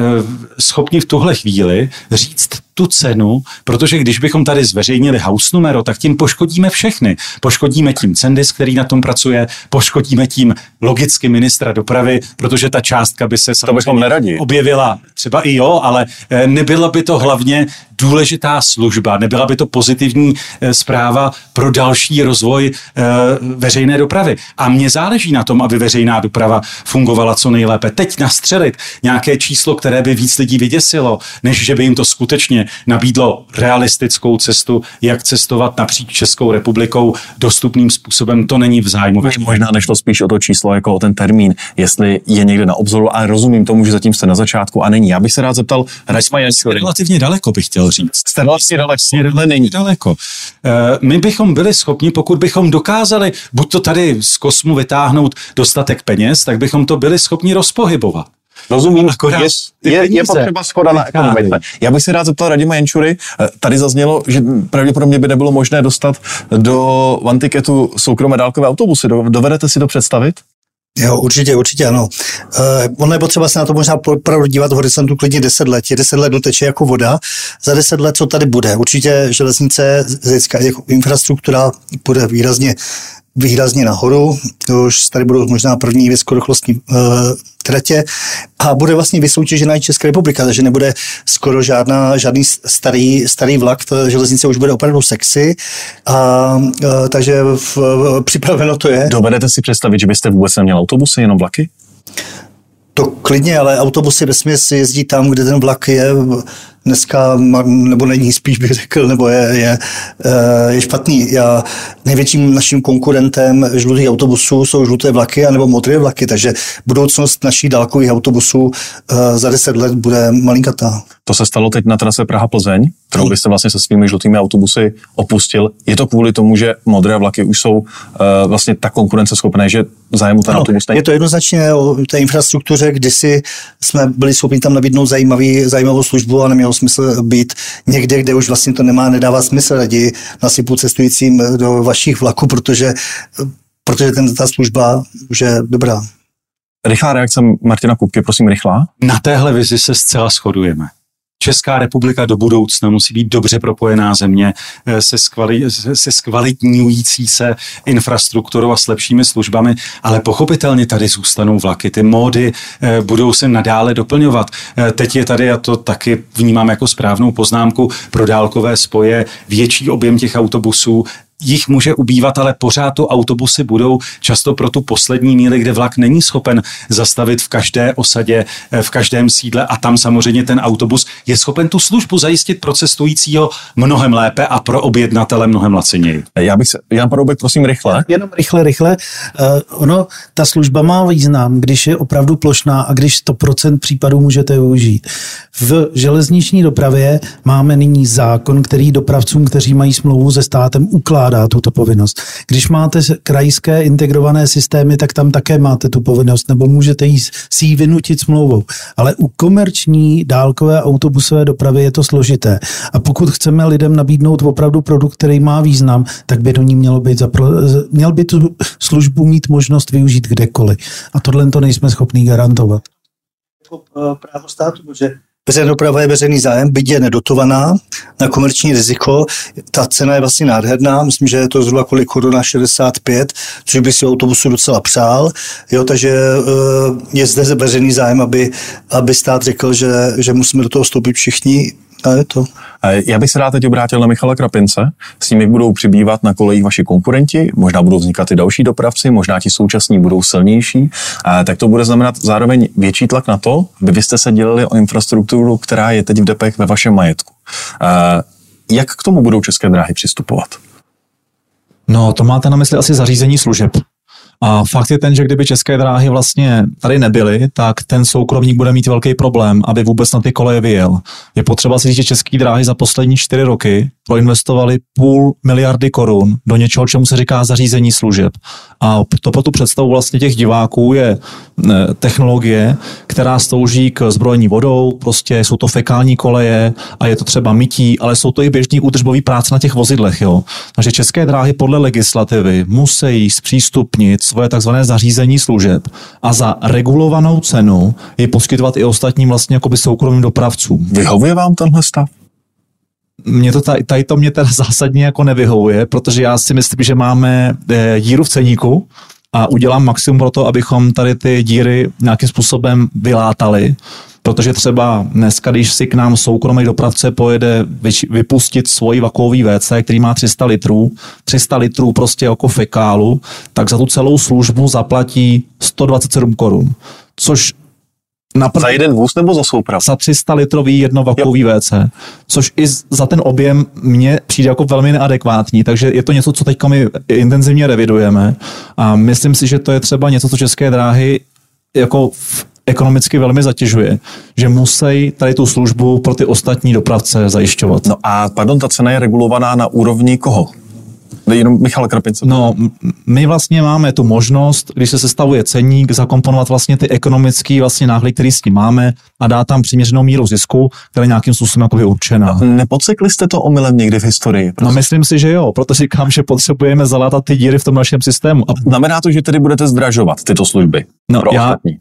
schopni v tuhle chvíli říct tu cenu, protože když bychom tady zveřejnili house numero, tak tím poškodíme všechny. Poškodíme tím Cendis, který na tom pracuje, poškodíme tím logicky ministra dopravy, protože ta částka by se samozřejmě objevila třeba i jo, ale eh, nebyla by to hlavně důležitá služba, nebyla by to pozitivní eh, zpráva pro další rozvoj eh, veřejné dopravy. A mně záleží na tom, aby veřejná doprava fungovala co nejlépe. Teď nastřelit nějaké číslo, které by víc lidí vyděsilo, než že by jim to skutečně nabídlo realistickou cestu, jak cestovat napříč Českou republikou dostupným způsobem, to není v zájmu. Možná nešlo spíš o to číslo jako o ten termín, jestli je někde na obzoru, ale rozumím tomu, že zatím jste na začátku a není. Já bych se rád zeptal, Raďma relativně daleko bych chtěl říct. Jste vlastně daleko, ale není. Daleko. Eh, my bychom byli schopni, pokud bychom dokázali buď to tady z kosmu vytáhnout dostatek peněz, tak bychom to byli schopni rozpohybovat. Rozumím, Akorát je, je, je potřeba schoda na ekonomice. Já bych se rád zeptal Radima Jenčury, eh, tady zaznělo, že pravděpodobně by nebylo možné dostat do Vantiketu soukromé dálkové autobusy. Dovedete si to představit? Jo, určitě, určitě ano. Uh, ono je potřeba se na to možná opravdu dívat v horizontu klidně 10 let. Je 10 let doteče jako voda. Za 10 let, co tady bude? Určitě železnice, jako infrastruktura bude výrazně výrazně nahoru. Už tady budou možná první vysokorychlostní uh, tratě a bude vlastně vysoutěžená i Česká republika, takže nebude skoro žádná, žádný starý, starý vlak, ta železnice už bude opravdu sexy a uh, takže v, v, připraveno to je. Dovedete si představit, že byste vůbec neměl autobusy, jenom vlaky? To klidně, ale autobusy ve směs jezdí tam, kde ten vlak je dneska, nebo není spíš bych řekl, nebo je, je, eh, je špatný. Já, největším naším konkurentem žlutých autobusů jsou žluté vlaky anebo modré vlaky, takže budoucnost našich dálkových autobusů eh, za deset let bude malinkatá. To se stalo teď na trase Praha-Plzeň, kterou byste vlastně se svými žlutými autobusy opustil. Je to kvůli tomu, že modré vlaky už jsou uh, vlastně tak konkurenceschopné, že zájemu ten no, autobus není? Je to jednoznačně o té infrastruktuře, kdysi jsme byli schopni tam nabídnout zajímavý, zajímavou službu a nemělo smysl být někde, kde už vlastně to nemá, nedává smysl. Raději nasypu cestujícím do vašich vlaků, protože, protože ten, ta služba už je dobrá. Rychlá reakce Martina Kupky, prosím, rychlá. Na téhle vizi se zcela shodujeme. Česká republika do budoucna musí být dobře propojená země eh, se, skvali, se skvalitňující se infrastrukturou a s lepšími službami, ale pochopitelně tady zůstanou vlaky. Ty módy eh, budou se nadále doplňovat. Eh, teď je tady, a to taky vnímám jako správnou poznámku, pro dálkové spoje větší objem těch autobusů, jich může ubývat, ale pořád tu autobusy budou často pro tu poslední míli, kde vlak není schopen zastavit v každé osadě, eh, v každém sídle a tam samozřejmě ten autobus je schopen tu službu zajistit pro cestujícího mnohem lépe a pro objednatele mnohem laciněji. Já bych se, Jan Paroubek, prosím, rychle. Jenom rychle, rychle. Uh, ono, ta služba má význam, když je opravdu plošná a když 100% případů můžete využít. V železniční dopravě máme nyní zákon, který dopravcům, kteří mají smlouvu se státem, ukládá ukládá tuto povinnost. Když máte krajské integrované systémy, tak tam také máte tu povinnost, nebo můžete jí, si ji vynutit smlouvou. Ale u komerční dálkové autobusové dopravy je to složité. A pokud chceme lidem nabídnout opravdu produkt, který má význam, tak by do ní mělo být zapro... měl by tu službu mít možnost využít kdekoliv. A tohle to nejsme schopní garantovat. Jako eh, právo státu, že Veřejná doprava je veřejný zájem, byť je nedotovaná na komerční riziko. Ta cena je vlastně nádherná, myslím, že je to zhruba kolik koruna 65, což by si autobusu docela přál. Jo, takže eh, je zde veřejný zájem, aby, aby stát řekl, že, že musíme do toho vstoupit všichni a je to. Já bych se rád teď obrátil na Michala Krapince. S nimi budou přibývat na kolejích vaši konkurenti, možná budou vznikat i další dopravci, možná ti současní budou silnější. Tak to bude znamenat zároveň větší tlak na to, aby vy jste se dělili o infrastrukturu, která je teď v depech ve vašem majetku. Jak k tomu budou české dráhy přistupovat? No, to máte na mysli asi zařízení služeb. A fakt je ten, že kdyby české dráhy vlastně tady nebyly, tak ten soukromník bude mít velký problém, aby vůbec na ty koleje vyjel. Je potřeba si říct, že české dráhy za poslední čtyři roky proinvestovali půl miliardy korun do něčeho, čemu se říká zařízení služeb. A to pro tu představu vlastně těch diváků je e, technologie, která slouží k zbrojení vodou, prostě jsou to fekální koleje a je to třeba mytí, ale jsou to i běžný údržbový práce na těch vozidlech. Jo. Takže české dráhy podle legislativy musí zpřístupnit svoje takzvané zařízení služeb a za regulovanou cenu je poskytovat i ostatním vlastně jakoby soukromým dopravcům. Vyhovuje vám tenhle stav? Mě to tady, tady to mě teda zásadně jako nevyhovuje, protože já si myslím, že máme e, díru v ceníku a udělám maximum pro to, abychom tady ty díry nějakým způsobem vylátali protože třeba dneska, když si k nám soukromý dopravce pojede vypustit svoji vakový WC, který má 300 litrů, 300 litrů prostě jako fekálu, tak za tu celou službu zaplatí 127 korun. Což na pr- za jeden vůz nebo za soupravu? Za 300 litrový jednovakový jo. WC, což i za ten objem mně přijde jako velmi neadekvátní, takže je to něco, co teďka my intenzivně revidujeme a myslím si, že to je třeba něco, co České dráhy jako v ekonomicky velmi zatěžuje, že musí tady tu službu pro ty ostatní dopravce zajišťovat. No a pardon, ta cena je regulovaná na úrovni koho? Jenom Michal Krapince. No, my vlastně máme tu možnost, když se sestavuje ceník, zakomponovat vlastně ty ekonomické vlastně náhledy, které s tím máme a dát tam přiměřenou míru zisku, která je nějakým způsobem jako určená. Nepodsekli jste to omylem někdy v historii? Prostě? No, myslím si, že jo, proto říkám, že potřebujeme zalátat ty díry v tom našem systému. A... Znamená to, že tedy budete zdražovat tyto služby? No, pro já, ostatní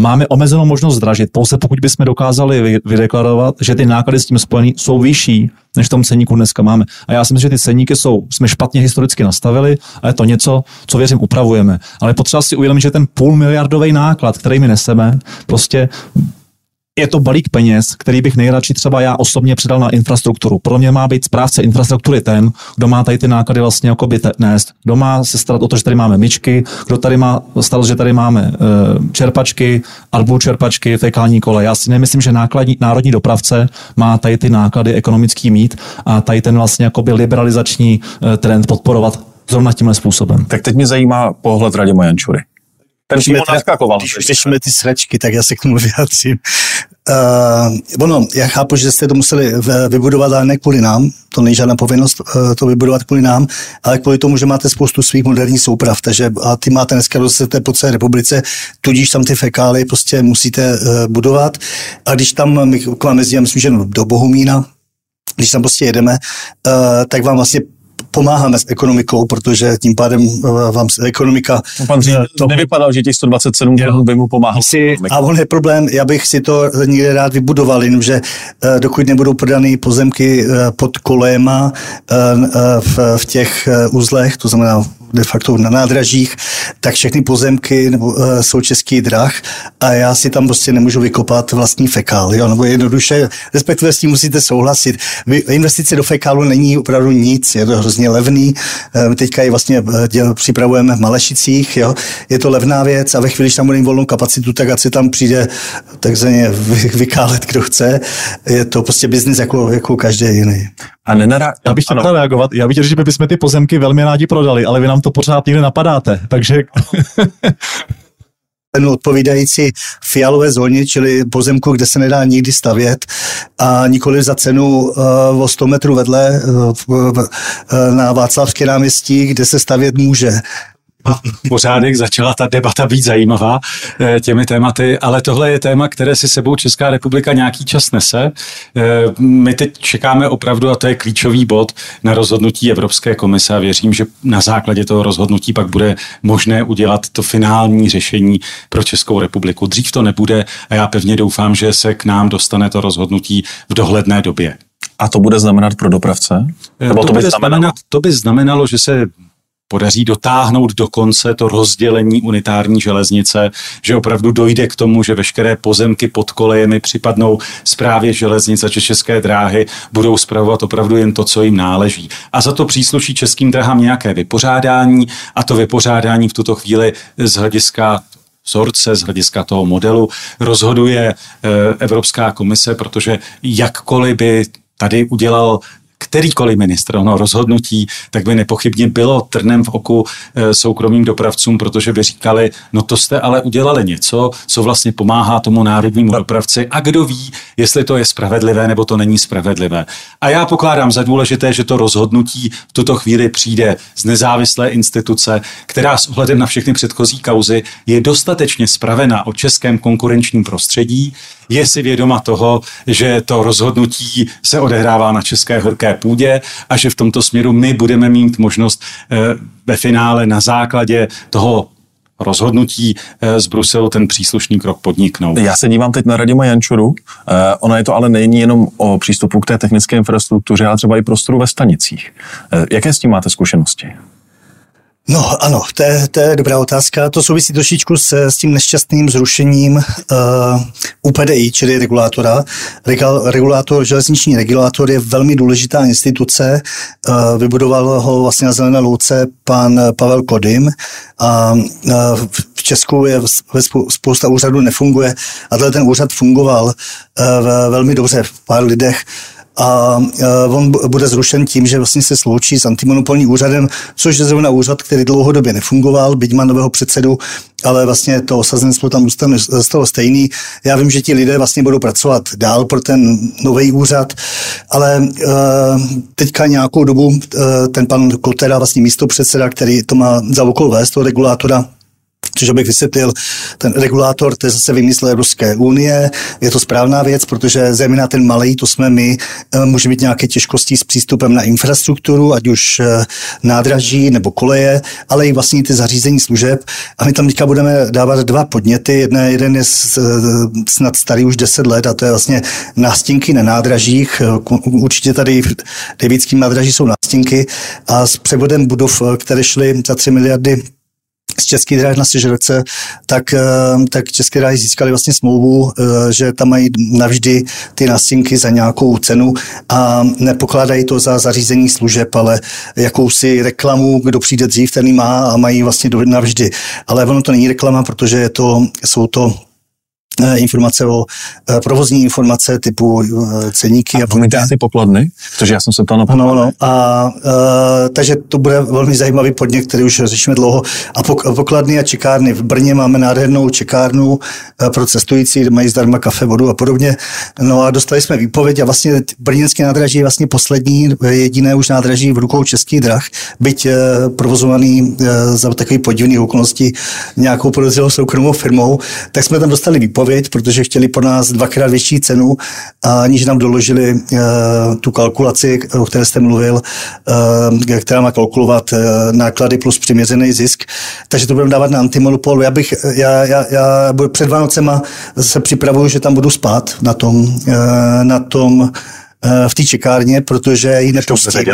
máme omezenou možnost zdražit, pouze pokud bychom dokázali vydeklarovat, že ty náklady s tím spojené jsou vyšší, než v tom ceníku dneska máme. A já si myslím, že ty ceníky jsou, jsme špatně historicky nastavili a je to něco, co věřím upravujeme. Ale potřeba si uvědomit, že ten půl miliardový náklad, který my neseme, prostě je to balík peněz, který bych nejradši třeba já osobně předal na infrastrukturu. Pro mě má být správce infrastruktury ten, kdo má tady ty náklady vlastně jako by nést. Kdo má se starat o to, že tady máme myčky, kdo tady má starost, že tady máme uh, čerpačky, arbul čerpačky, fekální kole. Já si nemyslím, že nákladní, národní dopravce má tady ty náklady ekonomický mít a tady ten vlastně jako by liberalizační uh, trend podporovat zrovna tímhle způsobem. Tak teď mě zajímá pohled Radima Jančury. Ten přímo naskakoval. Když už řešíme ty sračky, tak já se k tomu vyjádřím. Uh, ono, já chápu, že jste to museli vybudovat, ale ne kvůli nám, to není žádná povinnost uh, to vybudovat kvůli nám, ale kvůli tomu, že máte spoustu svých moderních souprav, takže a ty máte dneska rozseté po celé republice, tudíž tam ty fekály prostě musíte uh, budovat. A když tam my k vám jezdíme, myslím, že do Bohumína, když tam prostě jedeme, uh, tak vám vlastně pomáháme s ekonomikou, protože tím pádem eh, vám ekonomika... No, pan Řík, to nevypadal, že těch 127 korun by mu pomáhal. Si, a on je problém, já bych si to někde rád vybudoval, jenomže eh, dokud nebudou prodány pozemky eh, pod kolema v, v těch uzlech, to znamená de facto na nádražích, tak všechny pozemky nebo, uh, jsou český drah a já si tam prostě nemůžu vykopat vlastní fekál, jo, nebo jednoduše, respektive s tím musíte souhlasit. Vy, investice do fekálu není opravdu nic, je to hrozně levný, uh, teďka ji vlastně eh, děl, připravujeme v Malešicích, jo, je to levná věc a ve chvíli, když tam bude volnou kapacitu, tak ať si tam přijde takzvaně vykálet, kdo chce, je to prostě biznis jako, jako každý jiný. A nenará... Já bych chtěl reagovat. Já bych že bychom ty pozemky velmi rádi prodali, ale vy nám to pořád někde napadáte. Takže odpovídající fialové zóně, čili pozemku, kde se nedá nikdy stavět a nikoli za cenu uh, o 100 metrů vedle uh, na Václavské náměstí, kde se stavět může pořádek začala ta debata být zajímavá eh, těmi tématy, ale tohle je téma, které si sebou Česká republika nějaký čas nese. Eh, my teď čekáme opravdu, a to je klíčový bod, na rozhodnutí Evropské komise a věřím, že na základě toho rozhodnutí pak bude možné udělat to finální řešení pro Českou republiku. Dřív to nebude a já pevně doufám, že se k nám dostane to rozhodnutí v dohledné době. A to bude znamenat pro dopravce? Nebo to, to, by znamenalo? znamenat, to by znamenalo, že se podaří dotáhnout do konce to rozdělení unitární železnice, že opravdu dojde k tomu, že veškeré pozemky pod kolejemi připadnou zprávě železnice či české dráhy, budou zpravovat opravdu jen to, co jim náleží. A za to přísluší českým drahám nějaké vypořádání a to vypořádání v tuto chvíli z hlediska vzorce, z hlediska toho modelu rozhoduje eh, Evropská komise, protože jakkoliv by tady udělal kterýkoliv ministr ono rozhodnutí, tak by nepochybně bylo trnem v oku e, soukromým dopravcům, protože by říkali, no to jste ale udělali něco, co vlastně pomáhá tomu národnímu dopravci a kdo ví, jestli to je spravedlivé nebo to není spravedlivé. A já pokládám za důležité, že to rozhodnutí v tuto chvíli přijde z nezávislé instituce, která s ohledem na všechny předchozí kauzy je dostatečně spravena o českém konkurenčním prostředí, je si vědoma toho, že to rozhodnutí se odehrává na české horké české půdě a že v tomto směru my budeme mít možnost ve finále na základě toho rozhodnutí eh, z Bruselu ten příslušný krok podniknout. Já se dívám teď na Radima Jančuru. Eh, ona je to ale není jenom o přístupu k té technické infrastruktuře, ale třeba i prostoru ve stanicích. Eh, jaké s tím máte zkušenosti? No ano, to je, to je dobrá otázka. To souvisí trošičku s, s tím nešťastným zrušením uh, UPDI, čili regulátora. Regal, regulátor, železniční regulátor je velmi důležitá instituce. Uh, vybudoval ho vlastně na Zelené louce pan Pavel Kodym a uh, v Česku je ve spousta úřadů nefunguje a ten úřad fungoval uh, velmi dobře v pár lidech a on bude zrušen tím, že vlastně se sloučí s antimonopolním úřadem, což je zrovna úřad, který dlouhodobě nefungoval, byť má nového předsedu, ale vlastně to osazenstvo tam zůstalo stejný. Já vím, že ti lidé vlastně budou pracovat dál pro ten nový úřad, ale teďka nějakou dobu ten pan Kotera, vlastně místo předseda, který to má za úkol vést, toho regulátora, Což abych vysvětlil, ten regulátor, to je zase vymyslel Ruské unie, je to správná věc, protože zejména ten malý, to jsme my, eh, může mít nějaké těžkosti s přístupem na infrastrukturu, ať už eh, nádraží nebo koleje, ale i vlastně ty zařízení služeb. A my tam teďka budeme dávat dva podněty. Jedné, jeden je eh, snad starý už 10 let a to je vlastně nástěnky na nádražích. Určitě tady v Devickém nádraží jsou nástěnky a s převodem budov, které šly za 3 miliardy z České dráhy na Sežerce, tak, eh, tak České dráhy získali vlastně smlouvu, eh, že tam mají navždy ty nástěnky za nějakou cenu a nepokládají to za zařízení služeb, ale jakousi reklamu, kdo přijde dřív, ten má a mají vlastně navždy. Ale ono to není reklama, protože je to, jsou to informace o eh, provozní informace typu eh, ceníky. A pomíte asi pokladny? Protože já jsem se ptal na pokladny. Ano, ano. A, a, takže to bude velmi zajímavý podnět, který už řešíme dlouho. A pokladny a čekárny. V Brně máme nádhernou čekárnu pro cestující, kde mají zdarma kafe, vodu a podobně. No a dostali jsme výpověď a vlastně brněnské nádraží je vlastně poslední, jediné už nádraží v rukou českých drah, byť provozovaný za takový podivný okolnosti nějakou podezřelou soukromou firmou, tak jsme tam dostali výpověď odpověď, protože chtěli po nás dvakrát větší cenu, aniž nám doložili uh, tu kalkulaci, o které jste mluvil, uh, která má kalkulovat uh, náklady plus přiměřený zisk. Takže to budeme dávat na antimonopol. Já bych, já, já, já před Vánocema se připravuju, že tam budu spát na tom, uh, na tom v té čekárně, protože ji nepustím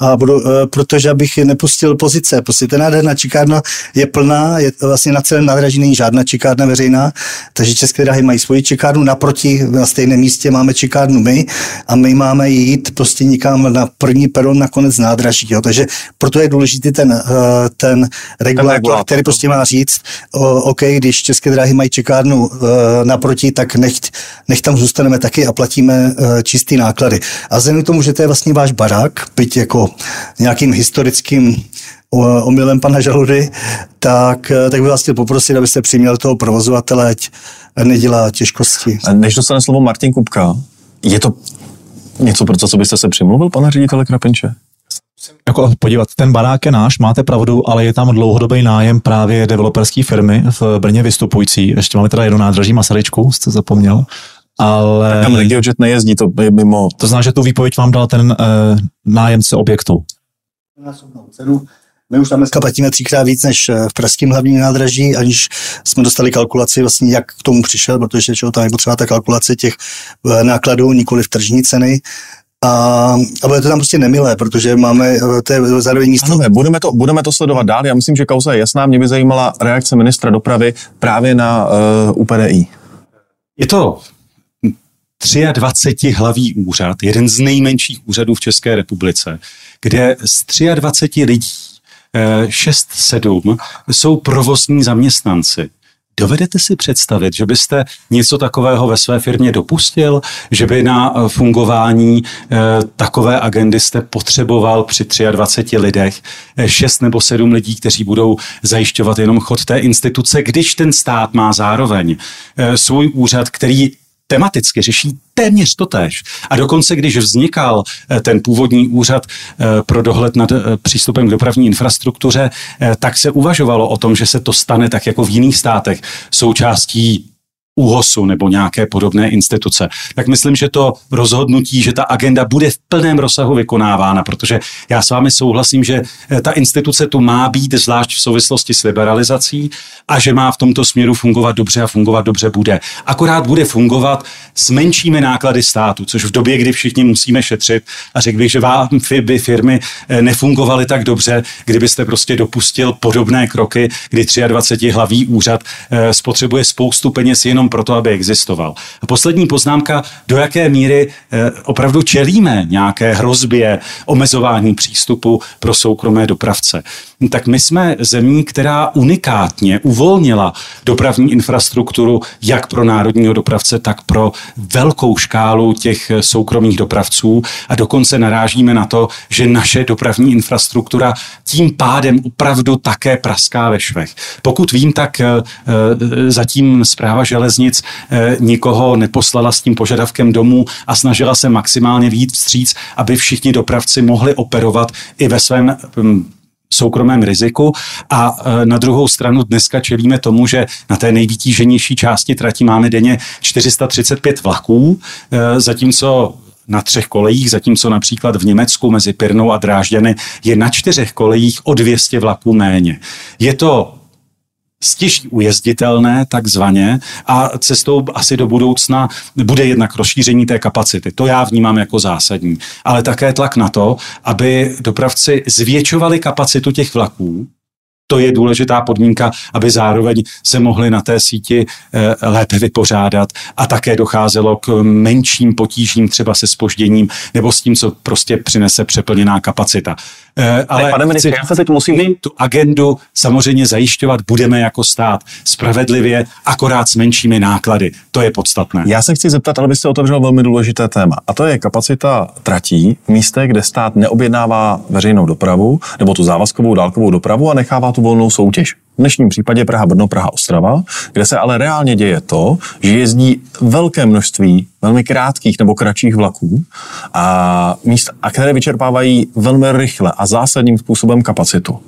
a budu, eh, protože abych nepustil pozice. Prostě ta nádherná čekárna je plná, je vlastně na celém nádraží není žádná čekárna veřejná, takže České dráhy mají svoji čekárnu, naproti na stejném místě máme čekárnu my a my máme jít prostě někam na první peron na konec nádraží. Jo. Takže proto je důležitý ten, eh, ten regulátor, který prostě má říct, OK, když České dráhy mají čekárnu eh, naproti, tak nech, nech tam zůstaneme taky a platíme čistý náklady. A vzhledem k tomu, že to je vlastně váš barák, byť jako nějakým historickým omylem pana Žaludy, tak, tak bych vás chtěl poprosit, abyste přiměl toho provozovatele, ať nedělá těžkosti. Než dostane slovo Martin Kupka, je to něco, pro co byste se přimluvil, pane ředitele Krapenče? Jako podívat, ten barák je náš, máte pravdu, ale je tam dlouhodobý nájem právě developerské firmy v Brně vystupující. Ještě máme teda jednu nádraží Masaryčku, jste zapomněl ale... Tam RegioJet nejezdí, to je mimo... To znamená, že tu výpověď vám dal ten uh, nájemce objektu. My už tam dneska platíme třikrát víc než eh, v pražském hlavním nádraží, aniž jsme dostali kalkulaci, vlastně jak k tomu přišel, protože čo, tam je potřeba ta kalkulace těch eh, nákladů, nikoli v tržní ceny. A, a bude to tam prostě nemilé, protože máme, to je zároveň místo... Ano, budeme to, budeme to sledovat dál. Já myslím, že kauza je jasná. Mě by zajímala reakce ministra dopravy právě na uh, UPDI. Je to 23 hlavý úřad, jeden z nejmenších úřadů v České republice, kde z 23 lidí 6-7 eh, jsou provozní zaměstnanci. Dovedete si představit, že byste něco takového ve své firmě dopustil, že by na eh, fungování eh, takové agendy jste potřeboval při 23 lidech 6 nebo 7 lidí, kteří budou zajišťovat jenom chod té instituce, když ten stát má zároveň svůj úřad, který tematicky řeší téměř totéž. A dokonce, když vznikal eh, ten původní úřad eh, pro dohled nad eh, přístupem k dopravní infrastruktuře, tak se uvažovalo o tom, že se to stane tak jako v jiných státech součástí úhosu nebo nějaké podobné instituce. Tak myslím, že to rozhodnutí, že ta agenda bude v plném rozsahu vykonávána, protože já s vámi souhlasím, že eh, ta instituce tu má být, zvlášť v souvislosti s liberalizací a že má v tomto směru fungovat dobře a fungovat dobře bude. Akorát bude fungovat s menšími náklady státu, což v době, kdy všichni musíme šetřit a řekl bych, že vám by firmy eh, nefungovaly tak dobře, kdybyste prostě dopustil podobné kroky, kdy 23 hlavý úřad eh, spotřebuje spoustu peněz jenom proto, aby existoval. A poslední poznámka, do jaké míry eh, opravdu čelíme nějaké hrozbě omezování přístupu pro soukromé dopravce. Tak my jsme zemí, která unikátně uvolnila dopravní infrastrukturu jak pro národního dopravce, tak pro velkou škálu těch soukromých dopravců a dokonce narážíme na to, že naše dopravní infrastruktura tím pádem opravdu také praská ve švech. Pokud vím, tak eh, eh, zatím zpráva železnic eh, nikoho neposlala s tím požadavkem domů a snažila se maximálně výjít vstříc, aby všichni dopravci mohli operovat i ve svém hm, soukromém riziku a na druhou stranu dneska čelíme tomu, že na té nejvytíženější části trati máme denně 435 vlaků, zatímco na třech kolejích, zatímco například v Německu mezi Pirnou a Drážďany je na čtyřech kolejích o 200 vlaků méně. Je to stěží ujezditelné takzvaně a cestou asi do budoucna bude jednak rozšíření té kapacity. To já vnímám jako zásadní. Ale také tlak na to, aby dopravci zvětšovali kapacitu těch vlaků, to je důležitá podmínka, aby zároveň se mohli na té síti eh, lépe vypořádat a také docházelo k menším potížím třeba se spožděním nebo s tím, co prostě přinese přeplněná kapacita. Eh, ale ne, pane ministře, já se teď musím... My tu agendu samozřejmě zajišťovat budeme jako stát spravedlivě, akorát s menšími náklady. To je podstatné. Já se chci zeptat, ale byste otevřel velmi důležité téma. A to je kapacita tratí v místech, kde stát neobjednává veřejnou dopravu nebo tu závazkovou dálkovou dopravu a nechává tu volnou soutěž. V dnešním případě Praha, Brno, Praha, Ostrava, kde se ale reálně děje to, že jezdí velké množství velmi krátkých nebo kratších vlaků, a, míst, a které vyčerpávají velmi rychle a zásadním způsobem kapacitu.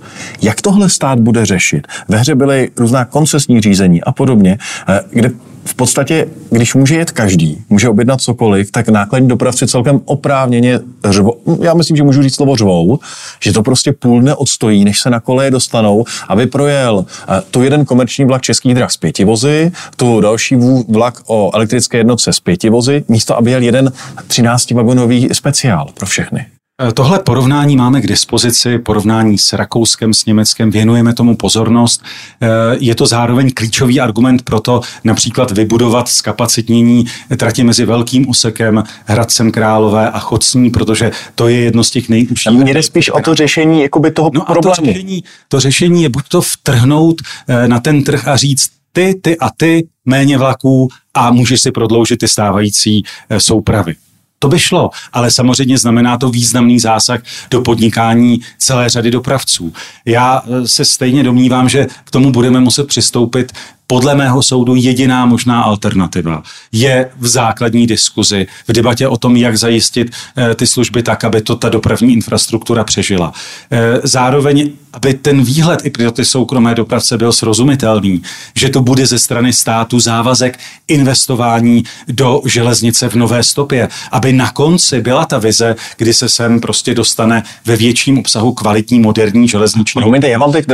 Jak tohle stát bude řešit? Ve hře byly různá koncesní řízení a podobně, eh, kde v podstatě, když může jet každý, může objednat cokoliv, tak nákladní dopravci celkem oprávněně řvou, já myslím, že můžu říct slovo řvou, že to prostě půl dne odstojí, než se na koleje dostanou, aby projel eh, tu jeden komerční vlak českých drah s pěti vozy, tu další vlak o elektrické jednotce s pěti vozy, místo aby jel jeden 13 vagonový speciál pro všechny. Eh, tohle porovnání máme k dispozici, porovnání s Rakouskem, s Německem, věnujeme tomu pozornost. Eh, je to zároveň klíčový argument pro to například vybudovat zkapacitnění trati mezi Velkým úsekem, Hradcem Králové a Chocní, protože to je jedno z těch nejužších. Mně jde spíš o to řešení jakoby toho no problému. To, řešení, to řešení je buď to vtrhnout eh, na ten trh a říct, ty, ty a ty, méně vlaků a můžeš si prodloužit ty stávající soupravy. To by šlo, ale samozřejmě znamená to významný zásah do podnikání celé řady dopravců. Já eh, se stejně domnívám, že k tomu budeme muset přistoupit podle mého soudu jediná možná alternativa je v základní diskuzi, v debatě o tom, jak zajistit e, ty služby tak, aby to ta dopravní infrastruktura přežila. E, zároveň, aby ten výhled i pro ty soukromé dopravce byl srozumitelný, že to bude ze strany státu závazek investování do železnice v nové stopě, aby na konci byla ta vize, kdy se sem prostě dostane ve větším obsahu kvalitní moderní železniční. Promiňte, já mám teď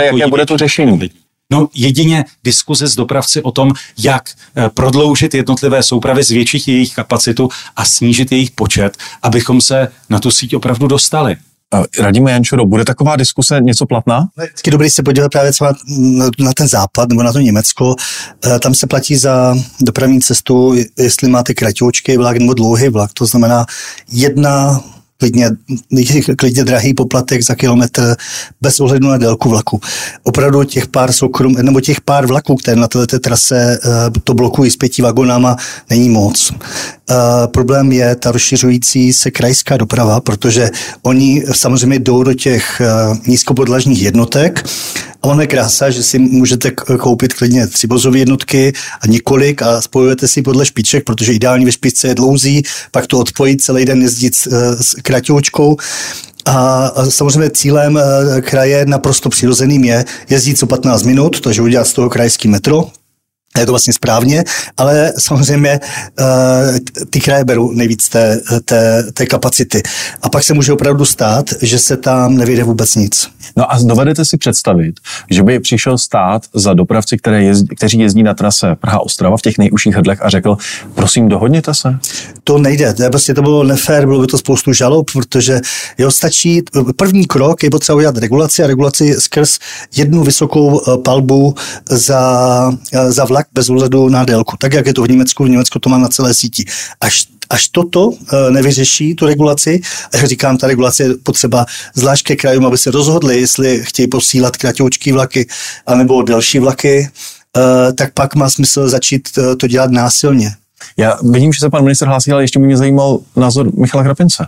jaké bude to řešení. No jedině diskuze s dopravci o tom, jak eh, prodloužit jednotlivé soupravy, zvětšit jejich kapacitu a snížit jejich počet, abychom se na tu síť opravdu dostali. Radíme Jančuro, bude taková diskuse něco platná? Vždycky dobrý se podívat právě třeba na ten západ nebo na to Německo. Eh, tam se platí za dopravní cestu, jestli máte kratoučky vlak nebo dlouhý vlak. To znamená jedna klidně, klidně drahý poplatek za kilometr bez ohledu na délku vlaku. Opravdu těch pár soukrom, nebo těch pár vlaků, které na této trase eh, to blokují s pěti vagonama, není moc. Uh, problém je ta rozšiřující se krajská doprava, protože oni samozřejmě jdou do těch uh, nízkopodlažních jednotek ono je krása, že si můžete koupit klidně třibozové jednotky a několik a spojujete si podle špiček, protože ideální ve špičce je dlouzí, pak to odpojit celý den jezdit s, s kratoučkou. A samozřejmě cílem kraje naprosto přirozeným je jezdit co 15 minut, takže udělat z toho krajský metro, je to vlastně správně, ale samozřejmě uh, ty kraje berou nejvíc té, té, té kapacity. A pak se může opravdu stát, že se tam nevyjde vůbec nic. No a dovedete si představit, že by přišel stát za dopravci, které jezdí, kteří jezdí na trase Praha-Ostrava v těch nejužších hrdlech a řekl, prosím, dohodněte se? To nejde, to, je prostě to bylo nefér, bylo by to spoustu žalob, protože jo, stačí, první krok je potřeba udělat regulaci a regulaci skrz jednu vysokou eh, palbu za, eh, za vlak bez ohledu na délku. Tak, jak je to v Německu, v Německu to má na celé síti. Až až toto eh, nevyřeší, tu regulaci, a jak říkám, ta regulace je potřeba zvlášť ke krajům, aby se rozhodli, jestli chtějí posílat kratoučký vlaky anebo delší vlaky, eh, tak pak má smysl začít eh, to dělat násilně. Já vidím, že se pan minister hlásí, ale ještě by mě zajímal názor Michala Krapince.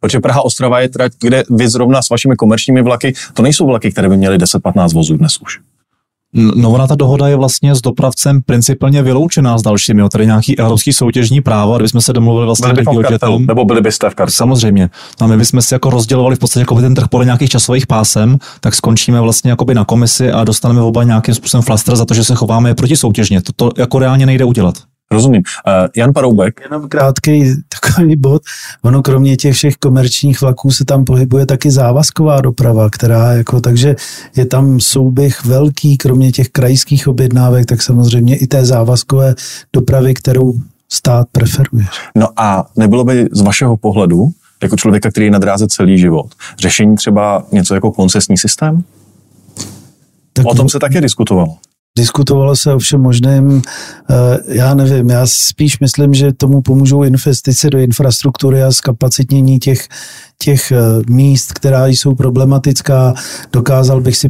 Protože Praha Ostrava je trať, kde vy zrovna s vašimi komerčními vlaky, to nejsou vlaky, které by měly 10-15 vozů dnes už. No ona ta dohoda je vlastně s dopravcem principálně vyloučená s dalšími, jo, tady nějaký evropský soutěžní právo, a kdybychom se domluvili vlastně byli bychom kartelu, nebo byli byste v kartelu. Samozřejmě. A my bychom si jako rozdělovali v podstatě jako ten trh podle nějakých časových pásem, tak skončíme vlastně jakoby na komisi a dostaneme oba nějakým způsobem flaster za to, že se chováme proti soutěžně. To, to jako reálně nejde udělat. Rozumím. Uh, Jan Paroubek. Jenom krátký takový bod. Ono kromě těch všech komerčních vlaků se tam pohybuje taky závazková doprava, která jako, takže je tam souběh velký, kromě těch krajských objednávek, tak samozřejmě i té závazkové dopravy, kterou stát preferuje. No a nebylo by z vašeho pohledu, jako člověka, který je na dráze celý život, řešení třeba něco jako koncesní systém? Tak o tom se také diskutovalo. Diskutovalo se o všem možném, eh, já nevím, já spíš myslím, že tomu pomůžou investice do infrastruktury a zkapacitnění těch, těch eh, míst, která jsou problematická. Dokázal bych si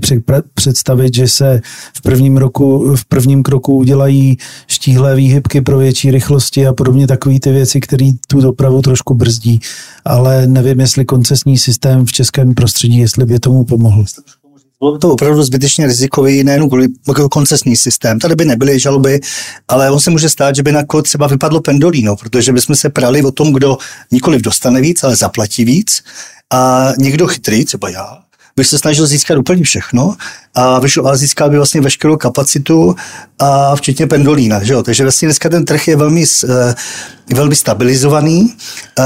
představit, že se v prvním, roku, v prvním kroku udělají štíhlé výhybky pro větší rychlosti a podobně takové ty věci, které tu dopravu trošku brzdí. Ale nevím, jestli koncesní systém v českém prostředí, jestli by tomu pomohl. Bylo by to opravdu zbytečně rizikový, nejen kvůli jako koncesní systém. Tady by nebyly žaloby, ale on se může stát, že by na kod třeba vypadlo pendolino, protože bychom se prali o tom, kdo nikoliv dostane víc, ale zaplatí víc. A někdo chytrý, třeba já, bych se snažil získat úplně všechno a vyšel a získal by vlastně veškerou kapacitu a včetně pendolína. Že jo? Takže vlastně dneska ten trh je velmi, uh, velmi stabilizovaný. Uh,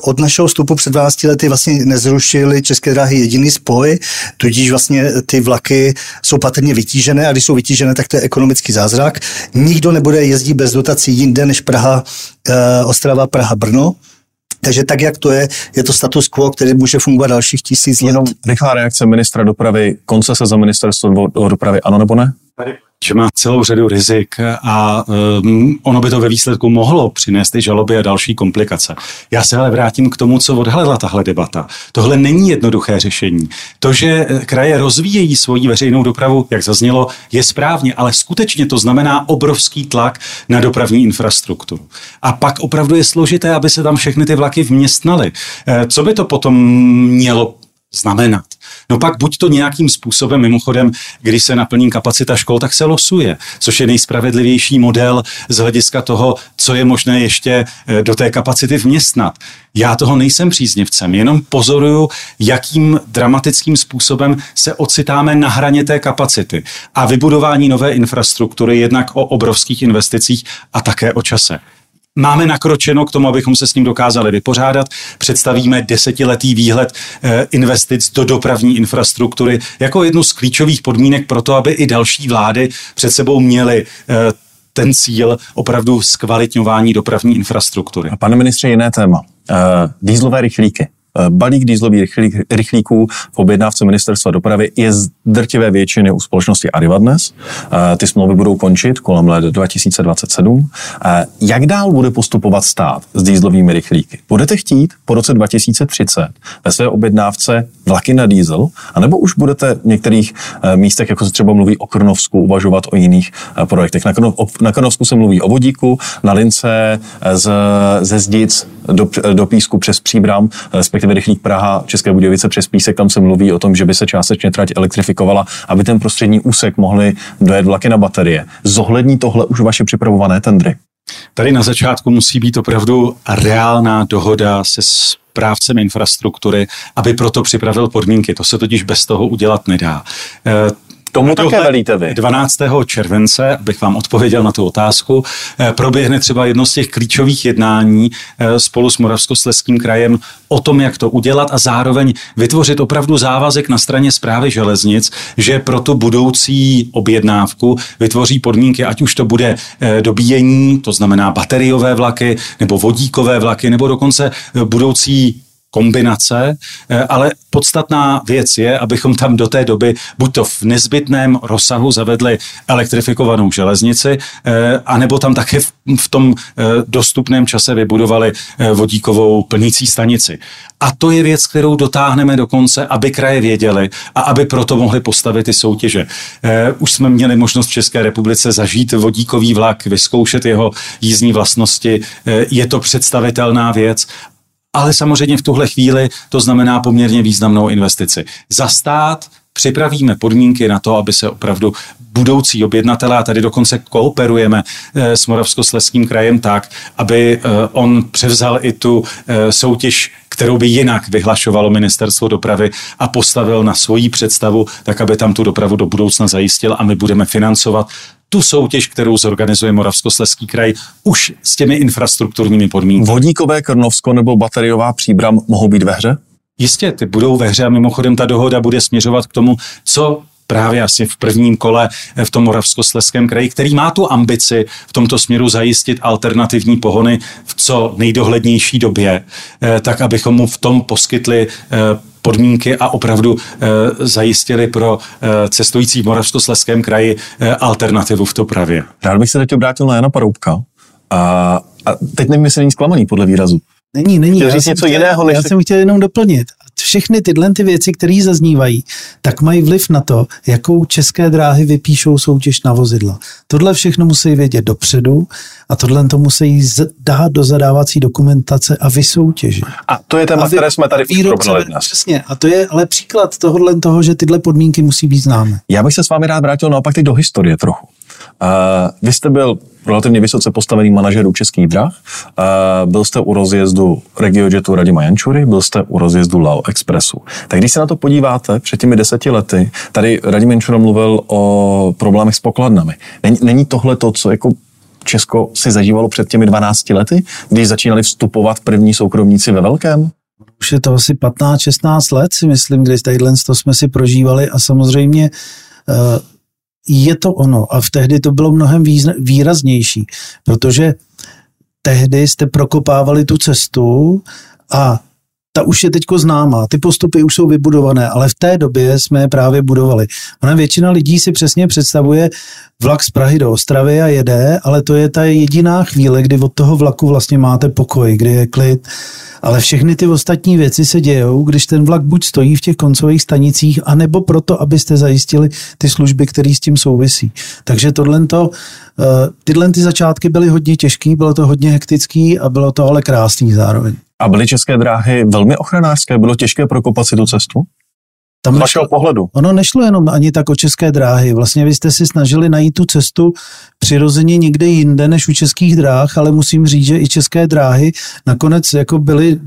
od našeho vstupu před 12 lety vlastně nezrušili České dráhy jediný spoj, tudíž vlastně ty vlaky jsou patrně vytížené a když jsou vytížené, tak to je ekonomický zázrak. Nikdo nebude jezdit bez dotací jinde než Praha, uh, Ostrava, Praha, Brno. Takže tak, jak to je, je to status quo, který může fungovat dalších tisíc let. Jenom rychlá reakce ministra dopravy, koncese za ministerstvo dopravy, ano nebo ne? Že má celou řadu rizik a um, ono by to ve výsledku mohlo přinést i žaloby a další komplikace. Já se ale vrátím k tomu, co odhalila tahle debata. Tohle není jednoduché řešení. To, že kraje rozvíjejí svoji veřejnou dopravu, jak zaznělo, je správně, ale skutečně to znamená obrovský tlak na dopravní infrastrukturu. A pak opravdu je složité, aby se tam všechny ty vlaky vměstnaly. Eh, co by to potom mělo znamenat? No pak buď to nějakým způsobem, mimochodem, když se naplní kapacita škol, tak se losuje, což je nejspravedlivější model z hlediska toho, co je možné ještě eh, do té kapacity vměstnat. Já toho nejsem příznivcem, jenom pozoruju, jakým dramatickým způsobem se ocitáme na hraně té kapacity a vybudování nové infrastruktury jednak o obrovských investicích a také o čase máme nakročeno k tomu, abychom se s ním dokázali vypořádat. Představíme desetiletý výhled eh, investic do dopravní infrastruktury jako jednu z klíčových podmínek pro to, aby i další vlády před sebou měly eh, ten cíl opravdu zkvalitňování dopravní infrastruktury. A pane ministře, jiné téma. Uh, dýzlové rychlíky. Eh, balík dýzlových rychlíků v objednávce ministerstva dopravy je z drtivé většiny u společnosti Arriva dnes. Eh, ty smlouvy budou končit kolem let 2027. Eh, jak dál bude postupovat stát s dýzlovými rychlíky? Budete chtít po roce 2030 ve své objednávce vlaky na diesel, anebo už budete v některých místech, jako se třeba mluví o Krnovsku, uvažovat o jiných projektech. Na Krnovsku se mluví o vodíku, na Lince ze Zdic do, do Písku přes Příbram, respektive rychlík Praha, České Budějovice přes Písek, tam se mluví o tom, že by se částečně trať elektrifikovala, aby ten prostřední úsek mohli dojet vlaky na baterie. Zohlední tohle už vaše připravované tendry? Tady na začátku musí být opravdu reálná dohoda se správcem infrastruktury, aby proto připravil podmínky. To se totiž bez toho udělat nedá. Tomu také velíte vy. 12. července, abych vám odpověděl na tu otázku, eh, proběhne třeba jedno z těch klíčových jednání eh, spolu s Moravskosleským krajem o tom, jak to udělat a zároveň vytvořit opravdu závazek na straně zprávy železnic, že pro tu budoucí objednávku vytvoří podmínky, ať už to bude eh, dobíjení, to znamená bateriové vlaky, nebo vodíkové vlaky, nebo dokonce budoucí kombinace, eh, ale podstatná věc je, abychom tam do té doby buď to v nezbytném rozsahu zavedli elektrifikovanou železnici, eh, anebo tam také v tom eh, dostupném čase vybudovali vodíkovou plnící stanici. A to je věc, kterou dotáhneme do konce, aby kraje věděli a aby proto mohli postavit ty soutěže. Už jsme měli možnost v České republice zažít vodíkový vlak, vyzkoušet jeho jízdní vlastnosti. Je to představitelná věc ale samozřejmě v tuhle chvíli to znamená poměrně významnou investici. Za stát připravíme podmínky na to, aby se opravdu budoucí objednatelé, a tady dokonce kooperujeme eh, s Moravskosleským krajem tak, aby eh, on převzal i tu eh, soutěž kterou by jinak vyhlašovalo ministerstvo dopravy a postavil na svoji představu, tak aby tam tu dopravu do budoucna zajistil a my budeme financovat tu soutěž, kterou zorganizuje Moravskosleský kraj, už s těmi infrastrukturními podmínkami. Vodíkové Krnovsko nebo bateriová příbram mohou být ve hře? Jistě, ty budou ve hře a mimochodem ta dohoda bude směřovat k tomu, co právě asi v prvním kole v tom Moravskosleském kraji, který má tu ambici v tomto směru zajistit alternativní pohony v co nejdohlednější době, eh, tak abychom mu v tom poskytli eh, podmínky a opravdu e, zajistili pro e, cestující v Moravskosleském kraji e, alternativu v dopravě. Rád bych se teď obrátil na Jana Paroubka. A, a teď nevím, jestli není zklamaný podle výrazu. Není, není. Chtěl říct něco jiného, než... Já jsem chtěl jenom doplnit všechny tyhle ty věci, které zaznívají, tak mají vliv na to, jakou české dráhy vypíšou soutěž na vozidla. Tohle všechno musí vědět dopředu a tohle to musí dát do zadávací dokumentace a vysoutěžit. A to je téma, které jsme tady probrali dnes. Přesně. A to je ale příklad tohohle toho, že tyhle podmínky musí být známy. Já bych se s vámi rád vrátil naopak teď do historie trochu. Vy jste byl relativně vysoce postavený manažerů českých drah. Byl jste u rozjezdu RegioJetu Radima Jančury, byl jste u rozjezdu Lao Expressu. Tak když se na to podíváte, před těmi deseti lety, tady Radim Jančura mluvil o problémech s pokladnami. Není, není tohle to, co jako Česko si zažívalo před těmi 12 lety, když začínali vstupovat první soukromníci ve velkém? Už je to asi 15-16 let, si myslím, kdy tadyhle jsme si prožívali a samozřejmě uh, je to ono. A v tehdy to bylo mnohem výraznější, protože tehdy jste prokopávali tu cestu a ta už je teďko známá, ty postupy už jsou vybudované, ale v té době jsme je právě budovali. Ona většina lidí si přesně představuje vlak z Prahy do Ostravy a jede, ale to je ta jediná chvíle, kdy od toho vlaku vlastně máte pokoj, kdy je klid, ale všechny ty ostatní věci se dějou, když ten vlak buď stojí v těch koncových stanicích, anebo proto, abyste zajistili ty služby, které s tím souvisí. Takže tohle to, eh, tyhle ty začátky byly hodně těžký, bylo to hodně hektický a bylo to ale krásný zároveň. A byly české dráhy velmi ochranářské? Bylo těžké prokopat si tu cestu? Tam z vašeho pohledu. Ono nešlo jenom ani tak o české dráhy. Vlastně vy jste si snažili najít tu cestu přirozeně někde jinde než u českých dráh, ale musím říct, že i české dráhy nakonec jako byly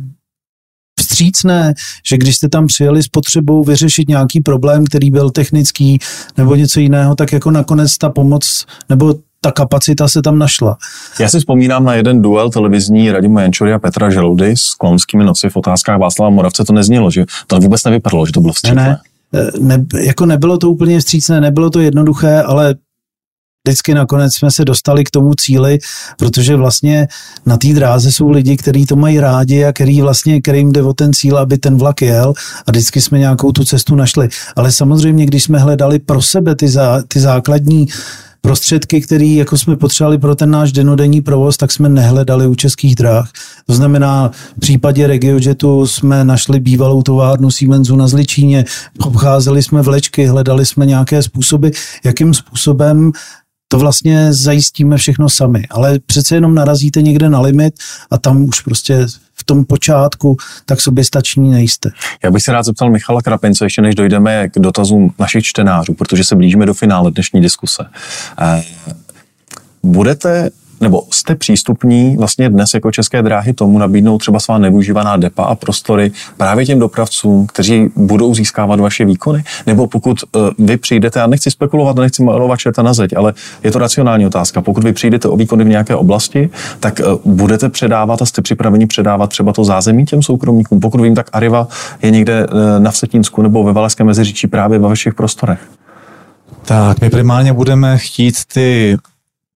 vstřícné, že když jste tam přijeli s potřebou vyřešit nějaký problém, který byl technický nebo něco jiného, tak jako nakonec ta pomoc nebo ta kapacita se tam našla. Já si vzpomínám na jeden duel televizní Radima Jančory a Petra Želoudy s klonskými noci v otázkách Václava Moravce. To neznělo, že to vůbec nevypadalo, že to bylo vstřícné. Ne, ne, ne, jako nebylo to úplně vstřícné, nebylo to jednoduché, ale vždycky nakonec jsme se dostali k tomu cíli, protože vlastně na té dráze jsou lidi, kteří to mají rádi a který vlastně, kterým jde o ten cíl, aby ten vlak jel a vždycky jsme nějakou tu cestu našli. Ale samozřejmě, když jsme hledali pro sebe ty, zá, ty základní prostředky, které jako jsme potřebovali pro ten náš denodenní provoz, tak jsme nehledali u českých dráh. To znamená, v případě RegioJetu jsme našli bývalou továrnu Siemensu na Zličíně, obcházeli jsme vlečky, hledali jsme nějaké způsoby, jakým způsobem to vlastně zajistíme všechno sami. Ale přece jenom narazíte někde na limit a tam už prostě tom počátku tak soběstační nejste. Já bych se rád zeptal Michala Krapince, ještě než dojdeme k dotazům našich čtenářů, protože se blížíme do finále dnešní diskuse. Eh, budete nebo jste přístupní vlastně dnes jako České dráhy tomu nabídnout třeba svá nevyužívaná depa a prostory právě těm dopravcům, kteří budou získávat vaše výkony? Nebo pokud uh, vy přijdete, a nechci spekulovat, nechci malovat čerta na zeď, ale je to racionální otázka. Pokud vy přijdete o výkony v nějaké oblasti, tak uh, budete předávat a jste připraveni předávat třeba to zázemí těm soukromníkům. Pokud vím, tak Arriva je někde uh, na Vsetínsku nebo ve Valašském meziříčí právě ve vašich prostorech. Tak my primárně budeme chtít ty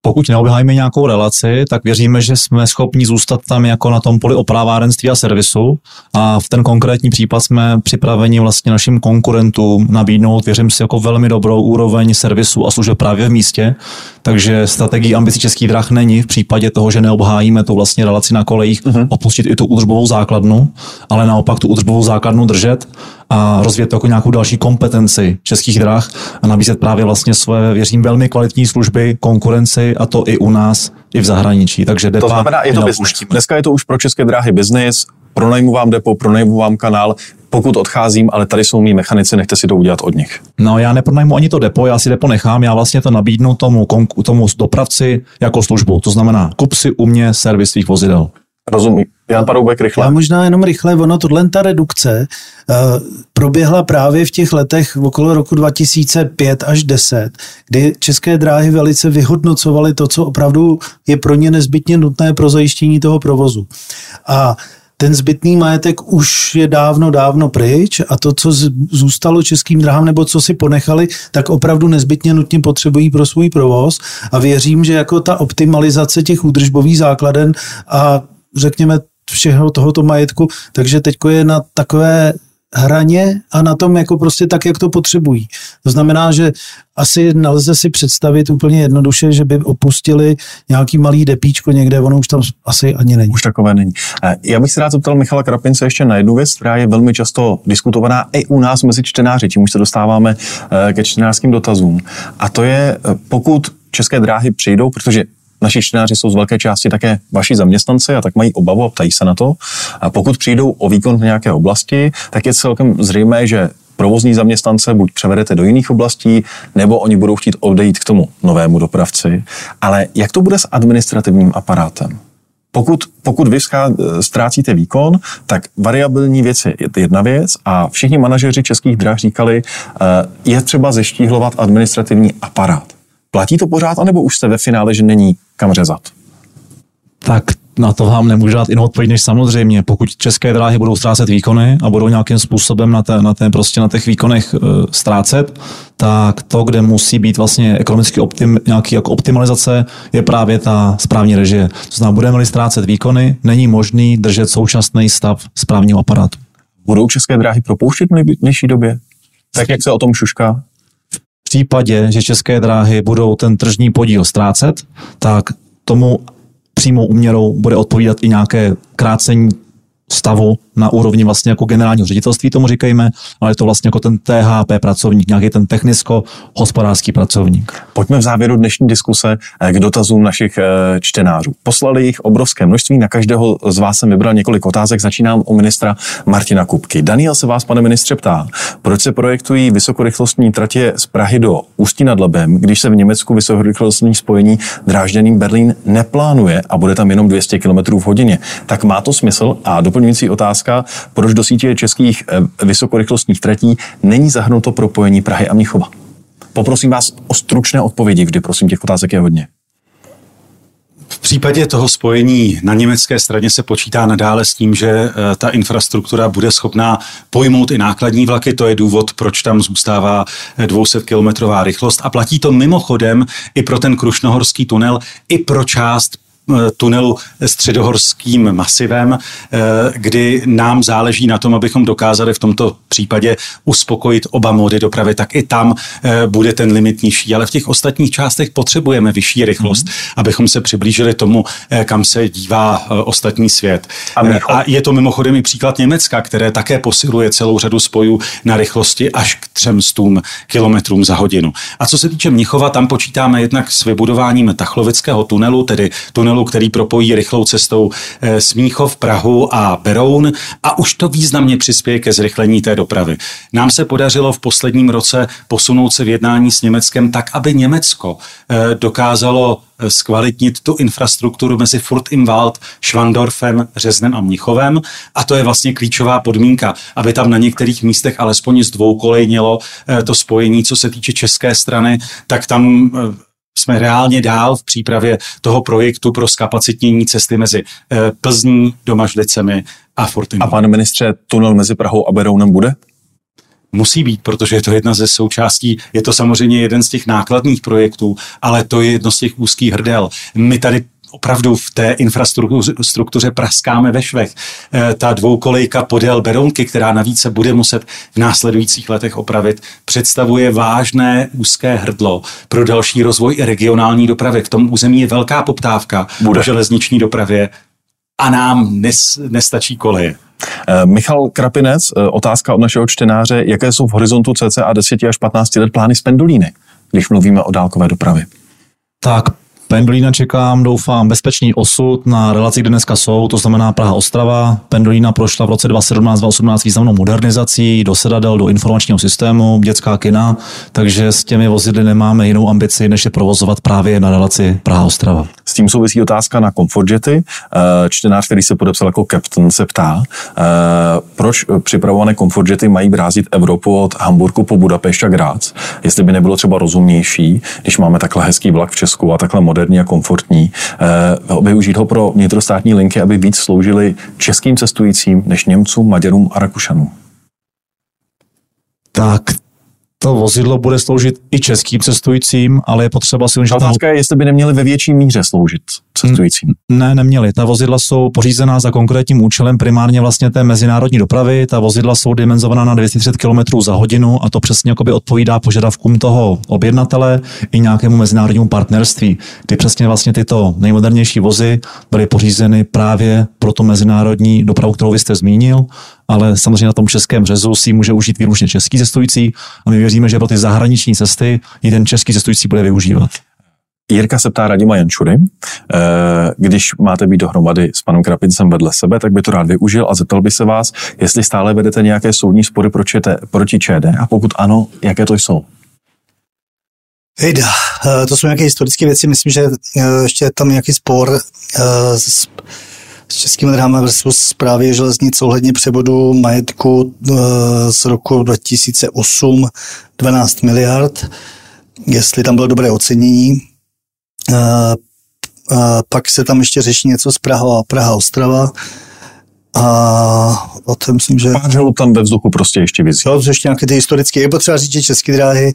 pokud neobhájíme nějakou relaci, tak věříme, že jsme schopni zůstat tam jako na tom poli oprávárenství a servisu a v ten konkrétní případ jsme připraveni vlastně našim konkurentům nabídnout, věřím si, jako velmi dobrou úroveň servisu a služeb právě v místě. Takže strategií ambicí českých drah není v případě toho, že neobhájíme tu vlastně relaci na kolejích, uh-huh. opustit i tu údržbovou základnu, ale naopak tu údržbovou základnu držet a rozvíjet to jako nějakou další kompetenci českých drah a nabízet právě vlastně své, věřím, velmi kvalitní služby konkurenci a to i u nás, i v zahraničí. Takže depa to znamená, je to business. Dneska je to už pro české dráhy business, pronajmu vám depo, pronajmu vám kanál, pokud odcházím, ale tady jsou mý mechanici, nechte si to udělat od nich. No já nepronajmu ani to depo, já si depo nechám, já vlastně to nabídnu tomu, tomu dopravci jako službu. To znamená, kup si u mě servis svých vozidel. Rozumím. Jan Paroubek rychle. Já možná jenom rychle, ono tohle ta redukce uh, proběhla právě v těch letech okolo roku 2005 až 10, kdy české dráhy velice vyhodnocovaly to, co opravdu je pro ně nezbytně nutné pro zajištění toho provozu. A ten zbytný majetek už je dávno, dávno pryč a to, co zůstalo českým drahám nebo co si ponechali, tak opravdu nezbytně nutně potřebují pro svůj provoz a věřím, že jako ta optimalizace těch údržbových základen a řekněme všeho tohoto majetku, takže teďko je na takové hraně a na tom jako prostě tak, jak to potřebují. To znamená, že asi nelze si představit úplně jednoduše, že by opustili nějaký malý depíčko někde, ono už tam asi ani není. Už takové není. Eh, já bych se rád zeptal Michala Krapince ještě na jednu věc, která je velmi často diskutovaná i u nás mezi čtenáři, čím už se dostáváme eh, ke čtenářským dotazům. A to je, eh, pokud české dráhy přijdou, protože Naši čtenáři jsou z velké části také vaši zaměstnanci a tak mají obavu a ptají se na to. A pokud přijdou o výkon v nějaké oblasti, tak je celkem zřejmé, že provozní zaměstnance buď převedete do jiných oblastí, nebo oni budou chtít odejít k tomu novému dopravci. Ale jak to bude s administrativním aparátem? Pokud, pokud vy ztrácíte výkon, tak variabilní věc je jedna věc a všichni manažeři českých drah říkali, eh, je třeba zeštíhlovat administrativní aparát. Platí to pořád, anebo už jste ve finále, že není kam řezat? Tak na to vám nemůžu dát jinou odpověď než samozřejmě. Pokud české dráhy budou ztrácet výkony a budou nějakým způsobem na, té, na, té, prostě na těch výkonech e, ztrácet, tak to, kde musí být vlastně ekonomicky optim, nějaký jako optimalizace, je právě ta správní režie. To znamená, budeme-li ztrácet výkony, není možný držet současný stav správního aparátu. Budou české dráhy propouštět v nejbližší době? Tak, jak se o tom šušká? Případě, že české dráhy budou ten tržní podíl ztrácet, tak tomu přímou úměrou bude odpovídat i nějaké krácení stavu na úrovni vlastně jako generálního ředitelství, tomu říkejme, ale je to vlastně jako ten THP pracovník, nějaký ten technicko-hospodářský pracovník. Pojďme v závěru dnešní diskuse eh, k dotazům našich eh, čtenářů. Poslali jich obrovské množství, na každého z vás jsem vybral několik otázek. Začínám u ministra Martina Kupky. Daniel se vás, pane ministře, ptá, proč se projektují vysokorychlostní tratě z Prahy do Ústí nad Labem, když se v Německu vysokorychlostní spojení Drážděným Berlín neplánuje a bude tam jenom 200 km v hodině. Tak má to smysl? A doplňující otázka, proč do sítě českých eh, vysokorychlostních tratí není zahrnuto propojení Prahy a Mnichova. Poprosím vás o stručné odpovědi, vždy prosím, těch otázek je hodně. V případě toho spojení na německé straně se počítá nadále s tím, že eh, ta infrastruktura bude schopná pojmout i nákladní vlaky. To je důvod, proč tam zůstává 200 eh, kilometrová rychlost. A platí to mimochodem i pro ten Krušnohorský tunel, i pro část tunelu středohorským masivem, eh, kdy nám záleží na tom, abychom dokázali v tomto případě uspokojit oba mody dopravy, tak i tam eh, bude ten limit nižší. Ale v těch ostatních částech potřebujeme vyšší rychlost, mm. abychom se přiblížili tomu, kam se dívá ostatní svět. A, a je to mimochodem i příklad Německa, které také posiluje celou řadu spojů na rychlosti až k 300 km za hodinu. A co se týče Mnichova, tam počítáme jednak s vybudováním Tachlovického tunelu, tedy tunelu tunelu, který propojí rychlou cestou eh, Smíchov, Prahu a Beroun a už to významně přispěje ke zrychlení té dopravy. Nám se podařilo v posledním roce posunout se v jednání s Německem tak, aby Německo eh, dokázalo zkvalitnit tu infrastrukturu mezi Furt im Wald, Schwandorfem, Řeznem a Mnichovem. A to je vlastně klíčová podmínka, aby tam na některých místech alespoň z dvou to spojení, co se týče české strany, tak tam jsme reálně dál v přípravě toho projektu pro skapacitnění cesty mezi eh, Plzní, Domažlicemi a Fortinem. A pane ministře, tunel mezi Prahou a Berounem bude? Musí být, protože je to jedna ze součástí, je to samozřejmě jeden z těch nákladných projektů, ale to je jedno z těch úzkých hrdel. My tady opravdu v té infrastruktuře praskáme ve švech. Eh, ta dvoukolejka podél Berounky, která navíc se bude muset v následujících letech opravit, představuje vážné úzké hrdlo pro další rozvoj regionální dopravy. V tom území je velká poptávka bude. po železniční dopravě a nám nes, nestačí koleje. Eh, Michal Krapinec, eh, otázka od našeho čtenáře, jaké jsou v horizontu cca 10 až 15 let plány s pendolíny, když mluvíme o dálkové dopravě? Tak Pendolína čekám, doufám, bezpečný osud na relaci, kde dneska jsou, to znamená Praha-Ostrava. Pendolína prošla v roce 2017-2018 významnou modernizací do sedadel, do informačního systému, dětská kina, takže s těmi vozidly nemáme jinou ambici, než je provozovat právě na relaci Praha-Ostrava. S tím souvisí otázka na komfortjety. Eh, čtenář, který se podepsal jako captain, se ptá, eh, proč připravované komfortjety mají brázit Evropu od Hamburgu po Budapešť a Grác, jestli by nebylo třeba rozumnější, když máme takhle hezký vlak v Česku a takhle moderní moderní a komfortní, eh, využít ho pro vnitrostátní linky, aby víc sloužily českým cestujícím než Němcům, Maďarům a Rakušanům. Tak to vozidlo bude sloužit i českým cestujícím, ale je potřeba si uvědomit. Otázka je, jestli by neměli ve větší míře sloužit cestujícím. Ne, neměli. Ta vozidla jsou pořízená za konkrétním účelem primárně vlastně té mezinárodní dopravy. Ta vozidla jsou dimenzovaná na 230 km za hodinu a to přesně jakoby odpovídá požadavkům toho objednatele i nějakému mezinárodnímu partnerství, kdy přesně vlastně tyto nejmodernější vozy byly pořízeny právě pro tu mezinárodní dopravu, kterou vy jste zmínil ale samozřejmě na tom českém řezu si může užít výlučně český cestující a my věříme, že pro ty zahraniční cesty i ten český cestující bude využívat. Jirka se ptá Radima Jančury, eh, když máte být dohromady s panem Krapincem vedle sebe, tak by to rád využil a zeptal by se vás, jestli stále vedete nějaké soudní spory proti, proti ČD a pokud ano, jaké to jsou? Hejda, eh, to jsou nějaké historické věci, myslím, že eh, ještě je tam nějaký spor s s českými dráhami versus zprávě železnic ohledně převodu majetku z roku 2008 12 miliard, jestli tam bylo dobré ocenění. A pak se tam ještě řeší něco z Praha a Praha Ostrava. A o tom myslím, že... Pár tam ve vzduchu prostě ještě vizí. Jo, ještě nějaké ty historické. Je potřeba říct, že české dráhy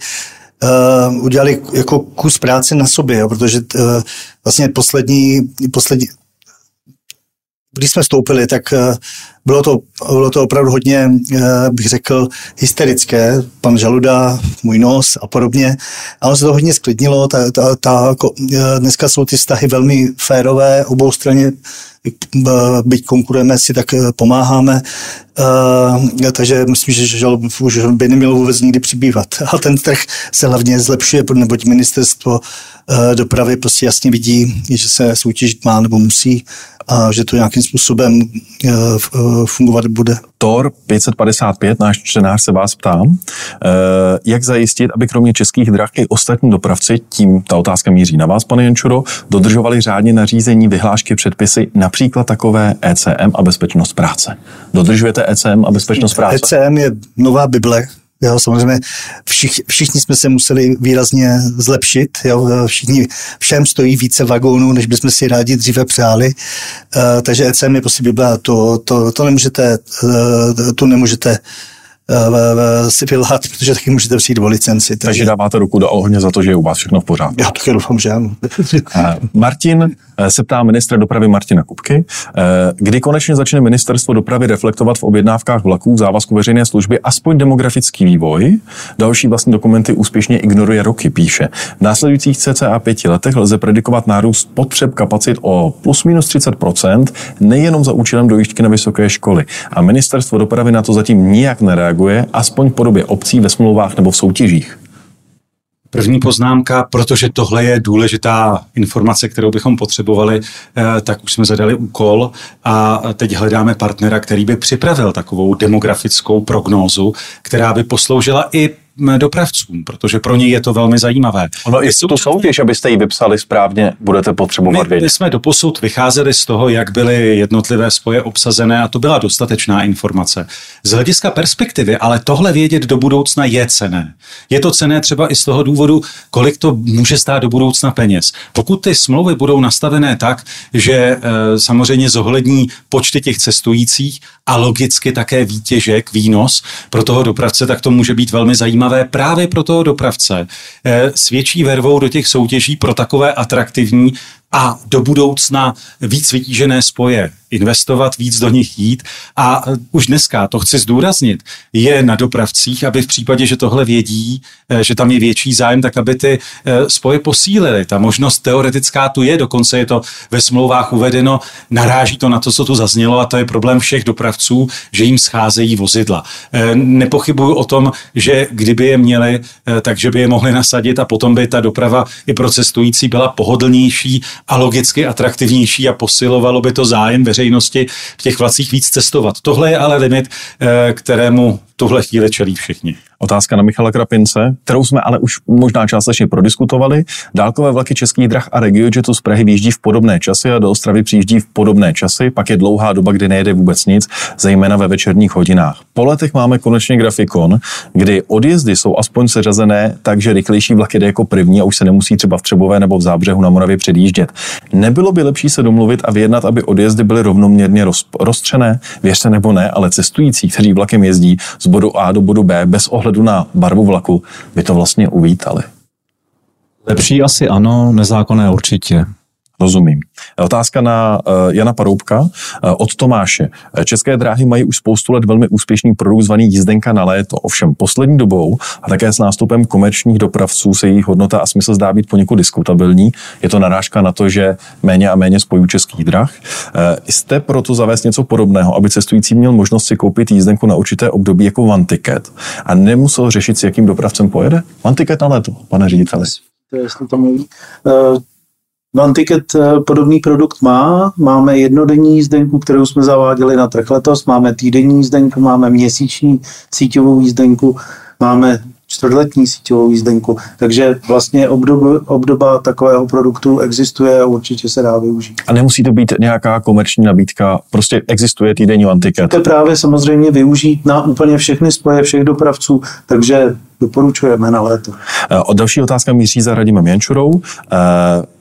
uh, udělali jako kus práce na sobě, jo, protože uh, vlastně poslední, poslední, když jsme stoupili, tak uh, bylo to, bylo to opravdu hodně, uh, bych řekl, hysterické. Pan Žaluda, můj nos a podobně. A se to hodně sklidnilo. Ta, ta, ta, dneska jsou ty vztahy velmi férové, obou straně byť konkurujeme si, tak pomáháme. Takže myslím, že žalob už by nemělo vůbec nikdy přibývat. A ten trh se hlavně zlepšuje, neboť ministerstvo dopravy prostě jasně vidí, že se soutěžit má nebo musí a že to nějakým způsobem fungovat bude. Tor 555, náš čtenář se vás ptá, jak zajistit, aby kromě českých drah i ostatní dopravci, tím ta otázka míří na vás, pane Jančuro, dodržovali řádně nařízení, vyhlášky, předpisy, například takové ECM a bezpečnost práce. Dodržujete ECM a bezpečnost práce? ECM je nová Bible, Jo, samozřejmě všich, všichni jsme se museli výrazně zlepšit. Jo, všichni, všem stojí více vagónů, než bychom si rádi dříve přáli. Uh, takže ECM je prostě Bible. To, to, to nemůžete, uh, to nemůžete si vylhat, protože taky můžete přijít o licenci. Takže... takže dáváte ruku do ohně za to, že je u vás všechno v pořádku. Já taky doufám, že ano. Martin Eh, se ptá ministra dopravy Martina Kupky, eh, kdy konečně začne ministerstvo dopravy reflektovat v objednávkách vlaků v závazku veřejné služby aspoň demografický vývoj. Další vlastní dokumenty úspěšně ignoruje roky, píše. V následujících cca pěti letech lze predikovat nárůst potřeb kapacit o plus minus 30%, nejenom za účelem dojížďky na vysoké školy. A ministerstvo dopravy na to zatím nijak nereaguje, aspoň v podobě obcí ve smlouvách nebo v soutěžích. První poznámka, protože tohle je důležitá informace, kterou bychom potřebovali, eh, tak už jsme zadali úkol a teď hledáme partnera, který by připravil takovou demografickou prognózu, která by posloužila i dopravcům, protože pro ně je to velmi zajímavé. Ono i tu soutěž, abyste ji vypsali správně, budete potřebovat my, vědět. My jsme doposud vycházeli z toho, jak byly jednotlivé spoje obsazené a to byla dostatečná informace. Z hlediska perspektivy, ale tohle vědět do budoucna je cené. Je to cené třeba i z toho důvodu, kolik to může stát do budoucna peněz. Pokud ty smlouvy budou nastavené tak, že e, samozřejmě zohlední počty těch cestujících a logicky také výtěžek, výnos pro toho dopravce, tak to může být velmi zajímavé zajímavé právě pro toho dopravce. Eh, svědčí vervou do těch soutěží pro takové atraktivní a do budoucna víc vytížené spoje investovat, víc do nich jít. A e, už dneska, to chci zdůraznit, je na dopravcích, aby v případě, že tohle vědí, e, že tam je větší zájem, tak aby ty e, spoje posílily. Ta možnost teoretická tu je, dokonce je to ve smlouvách uvedeno, naráží to na to, co tu zaznělo a to je problém všech dopravců, že jim scházejí vozidla. Nepochybuju o tom, že kdyby je měli, takže by je mohli nasadit a potom by ta doprava i pro cestující byla pohodlnější a logicky atraktivnější a posilovalo by to zájem veřejnosti v těch vlacích víc cestovat. Tohle je ale limit, eh, kterému tuhle chvíli čelí všichni. Otázka na Michala Krapince, kterou jsme ale už možná částečně prodiskutovali. Dálkové vlaky českých drah a RegioJetu z Prahy výjíždí v podobné časy a do Ostravy přijíždí v podobné časy, pak je dlouhá doba, kdy nejede vůbec nic, zejména ve večerních hodinách. Po letech máme konečně grafikon, kdy odjezdy jsou aspoň seřazené, takže rychlejší vlak jde jako první a už se nemusí třeba v Třebové nebo v Zábřehu na Moravě předjíždět. Nebylo by lepší se domluvit a vyjednat, aby odjezdy byly rovnoměrně roz, rozstřené, věřte nebo ne, ale cestující, kteří vlakem jezdí z bodu A do bodu B bez ohledu na barvu vlaku by to vlastně uvítali. Lepší asi ano, nezákonné určitě. Rozumím. Otázka na uh, Jana Paroubka uh, od Tomáše. České dráhy mají už spoustu let velmi úspěšný produkt zvaný jízdenka na léto. Ovšem poslední dobou a také s nástupem komerčních dopravců se jejich hodnota a smysl zdá být poněkud diskutabilní. Je to narážka na to, že méně a méně spojů českých drah. Uh, jste proto zavést něco podobného, aby cestující měl možnost si koupit jízdenku na určité období jako one ticket a nemusel řešit, s jakým dopravcem pojede? One ticket na léto, pane řediteli. To je, to mluví. OneTicket eh, podobný produkt má. Máme jednodenní jízdenku, kterou jsme zaváděli na trh letos, máme týdenní jízdenku, máme měsíční síťovou jízdenku, máme čtvrtletní síťovou jízdenku. Takže vlastně obdoba, obdoba takového produktu existuje a určitě se dá využít. A nemusí to být nějaká komerční nabídka, prostě existuje týdenní antiket. To je právě samozřejmě využít na úplně všechny spoje všech dopravců, takže doporučujeme na léto. Eh, o další otázka míří za Radimem Jančurou. Eh,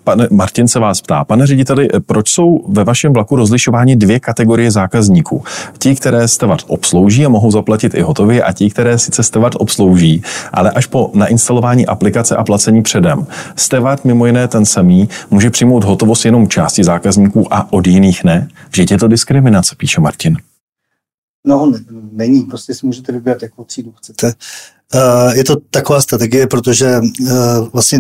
Pane Martin se vás ptá, pane řediteli, proč jsou ve vašem vlaku rozlišovány dvě kategorie zákazníků? Ti, které Steward obslouží a mohou zaplatit i hotově a ti, které sice Steward obslouží, ale až po nainstalování aplikace a placení předem. Steward mimo jiné ten samý může přijmout hotovost jenom části zákazníků a od jiných ne. Vždyť je to diskriminace, píše Martin. No, není, prostě si můžete vybrat, jakou třídu chcete. Uh, je to taková strategie, protože uh, vlastně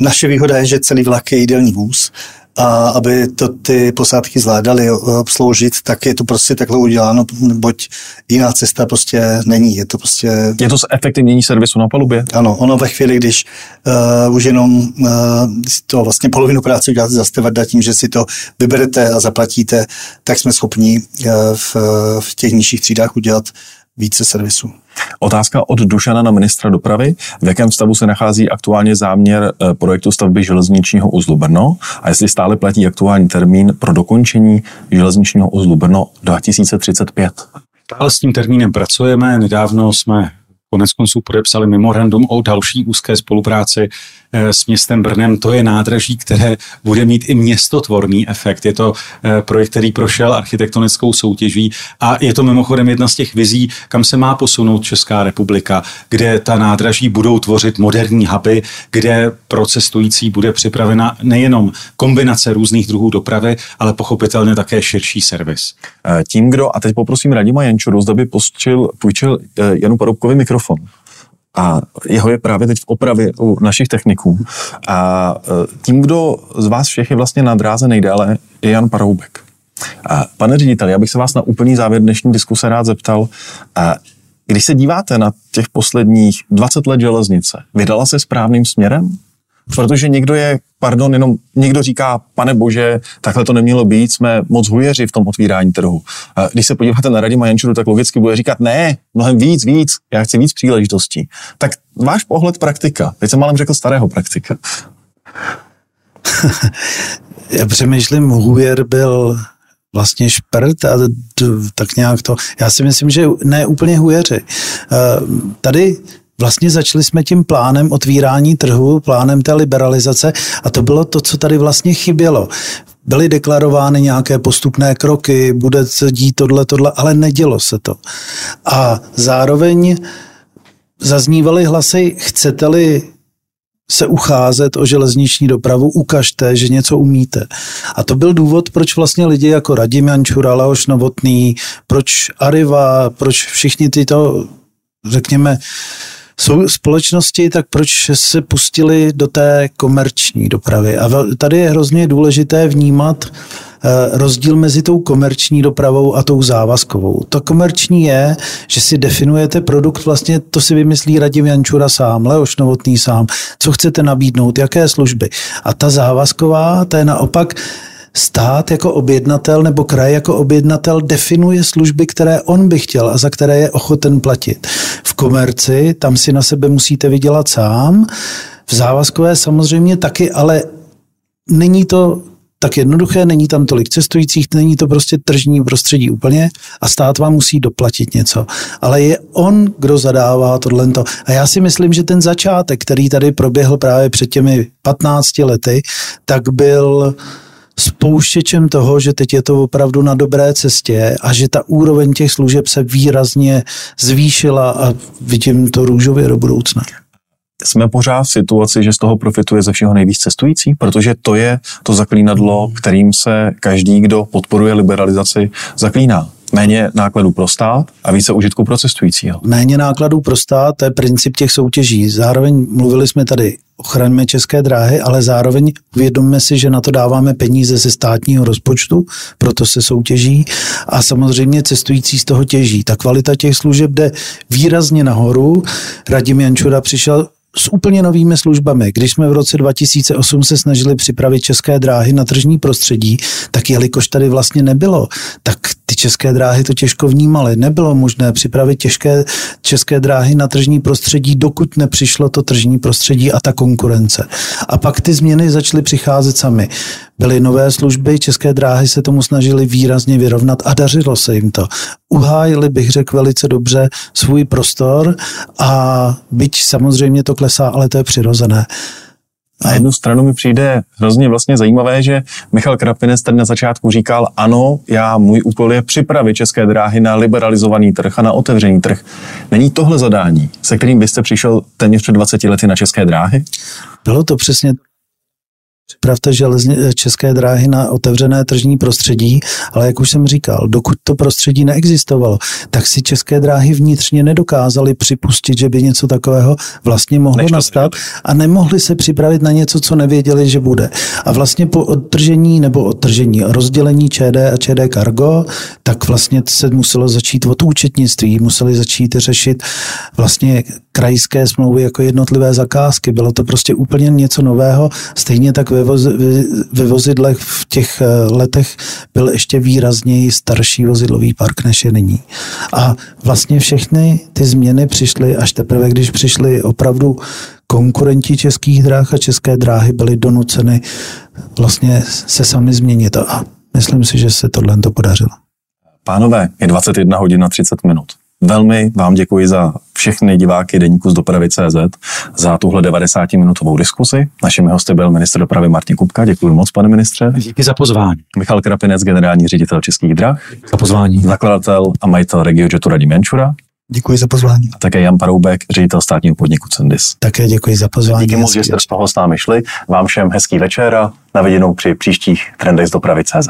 naše výhoda je, že celý vlak je jídelní vůz a aby to ty posádky zvládaly obsloužit, tak je to prostě takhle uděláno, boť jiná cesta prostě není. Je to prostě... Je to efektivnění servisu na palubě? Ano, ono ve chvíli, když uh, už jenom uh, to vlastně polovinu práce uděláte za stevarda tím, že si to vyberete a zaplatíte, tak jsme schopni uh, v, v těch nižších třídách udělat více servisu. Otázka od Dušana na ministra dopravy. V jakém stavu se nachází aktuálně záměr eh, projektu stavby železničního uzlu Brno a jestli stále platí aktuální termín pro dokončení železničního uzlu Brno 2035? Stále s tím termínem pracujeme. Nedávno jsme konec konců podepsali memorandum o další úzké spolupráci eh, s městem Brnem. To je nádraží, které bude mít i městotvorný efekt. Je to eh, projekt, který prošel architektonickou soutěží a je to mimochodem jedna z těch vizí, kam se má posunout Česká republika, kde ta nádraží budou tvořit moderní huby, kde pro cestující bude připravena nejenom kombinace různých druhů dopravy, ale pochopitelně také širší servis. Eh, tím, kdo, a teď poprosím Radima Jančuru, zda by půjčil Janu Parobkovi mikrofon, mikrofon. A jeho je právě teď v opravě u našich techniků. A e, tím, kdo z vás všech je vlastně na dráze nejdéle, je Jan Paroubek. A pane řediteli, já bych se vás na úplný závěr dnešní diskuse rád zeptal, a Když se díváte na těch posledních 20 let železnice, vydala se správným směrem? Protože někdo je, pardon, jenom někdo říká, pane bože, takhle to nemělo být, jsme moc hujeři v tom otvírání trhu. Když se podíváte na Radima Jančuru, tak logicky bude říkat, ne, mnohem víc, víc, já chci víc příležitostí. Tak váš pohled praktika, teď jsem malem řekl starého praktika. já přemýšlím, Hujer byl vlastně šprt a tak nějak to, já si myslím, že ne úplně hujeři. Eh, tady vlastně začali jsme tím plánem otvírání trhu, plánem té liberalizace a to bylo to, co tady vlastně chybělo. Byly deklarovány nějaké postupné kroky, bude se dít tohle, tohle, ale nedělo se to. A zároveň zaznívaly hlasy, chcete-li se ucházet o železniční dopravu, ukažte, že něco umíte. A to byl důvod, proč vlastně lidi jako Radim Jančura, Leoš Novotný, proč Arriva, proč všichni tyto, řekněme, jsou společnosti, tak proč se pustili do té komerční dopravy? A tady je hrozně důležité vnímat eh, rozdíl mezi tou komerční dopravou a tou závazkovou. To komerční je, že si definujete produkt, vlastně to si vymyslí Radim Jančura sám, Leoš Novotný sám, co chcete nabídnout, jaké služby. A ta závazková, ta je naopak stát jako objednatel nebo kraj jako objednatel definuje služby, které on by chtěl a za které je ochoten platit. V komerci tam si na sebe musíte vydělat sám, v závazkové samozřejmě taky, ale není to tak jednoduché, není tam tolik cestujících, není to prostě tržní prostředí úplně a stát vám musí doplatit něco. Ale je on, kdo zadává tohle. A já si myslím, že ten začátek, který tady proběhl právě před těmi 15 lety, tak byl spouštěčem toho, že teď je to opravdu na dobré cestě a že ta úroveň těch služeb se výrazně zvýšila a vidím to růžově do budoucna. Jsme pořád v situaci, že z toho profituje ze všeho nejvíc cestující, protože to je to zaklínadlo, kterým se každý, kdo podporuje liberalizaci, zaklíná méně nákladů pro stát a více užitku pro cestujícího. Méně nákladů pro stát, to je princip těch soutěží. Zároveň mluvili jsme tady ochraňme české dráhy, ale zároveň uvědomme si, že na to dáváme peníze ze státního rozpočtu, proto se soutěží a samozřejmě cestující z toho těží. Ta kvalita těch služeb jde výrazně nahoru. Radim Jančura přišel s úplně novými službami. Když jsme v roce 2008 se snažili připravit české dráhy na tržní prostředí, tak jelikož tady vlastně nebylo, tak ty české dráhy to těžko vnímaly. Nebylo možné připravit těžké české dráhy na tržní prostředí, dokud nepřišlo to tržní prostředí a ta konkurence. A pak ty změny začaly přicházet sami. Byly nové služby, české dráhy se tomu snažili výrazně vyrovnat a dařilo se jim to. Uhájili, bych řekl velice dobře, svůj prostor a byť samozřejmě to klesá, ale to je přirozené. Na jednu stranu mi přijde hrozně vlastně zajímavé, že Michal Krapinec tady na začátku říkal, ano, já, můj úkol je připravit české dráhy na liberalizovaný trh a na otevřený trh. Není tohle zadání, se kterým byste přišel téměř před 20 lety na české dráhy? Bylo to přesně Připravte železně, české dráhy na otevřené tržní prostředí, ale jak už jsem říkal, dokud to prostředí neexistovalo, tak si české dráhy vnitřně nedokázaly připustit, že by něco takového vlastně mohlo Než nastat a nemohli se připravit na něco, co nevěděli, že bude. A vlastně po odtržení nebo odtržení rozdělení ČD a ČD Cargo, tak vlastně se muselo začít od účetnictví, museli začít řešit vlastně krajské smlouvy jako jednotlivé zakázky. Bylo to prostě úplně něco nového. Stejně tak ve, voz, ve vozidlech v těch eh, letech byl ještě výrazněji starší vozidlový park, než je nyní. A vlastně všechny ty změny přišly až teprve, když přišly opravdu konkurenti českých dráh a české dráhy byly donuceny vlastně se sami změnit. A myslím si, že se tohle to podařilo. Pánové, je 21 hodin na 30 minut. Velmi vám děkuji za všechny diváky Deníku z dopravy CZ za tuhle 90-minutovou diskusi. Našimi hosty byl ministr dopravy Martin Kupka. Děkuji moc, pane ministře. Díky za pozvání. Michal Krapinec, generální ředitel Českých drah. Za pozvání. Zakladatel a majitel RegioJetu Radim Jančura. Děkuji za pozvání. A také Jan Paroubek, ředitel státního podniku Cendis. Také děkuji za pozvání. Díky moc, že jste z toho s námi šli. Vám všem hezký večer a na viděnou při příštích trendech z dopravy CZ.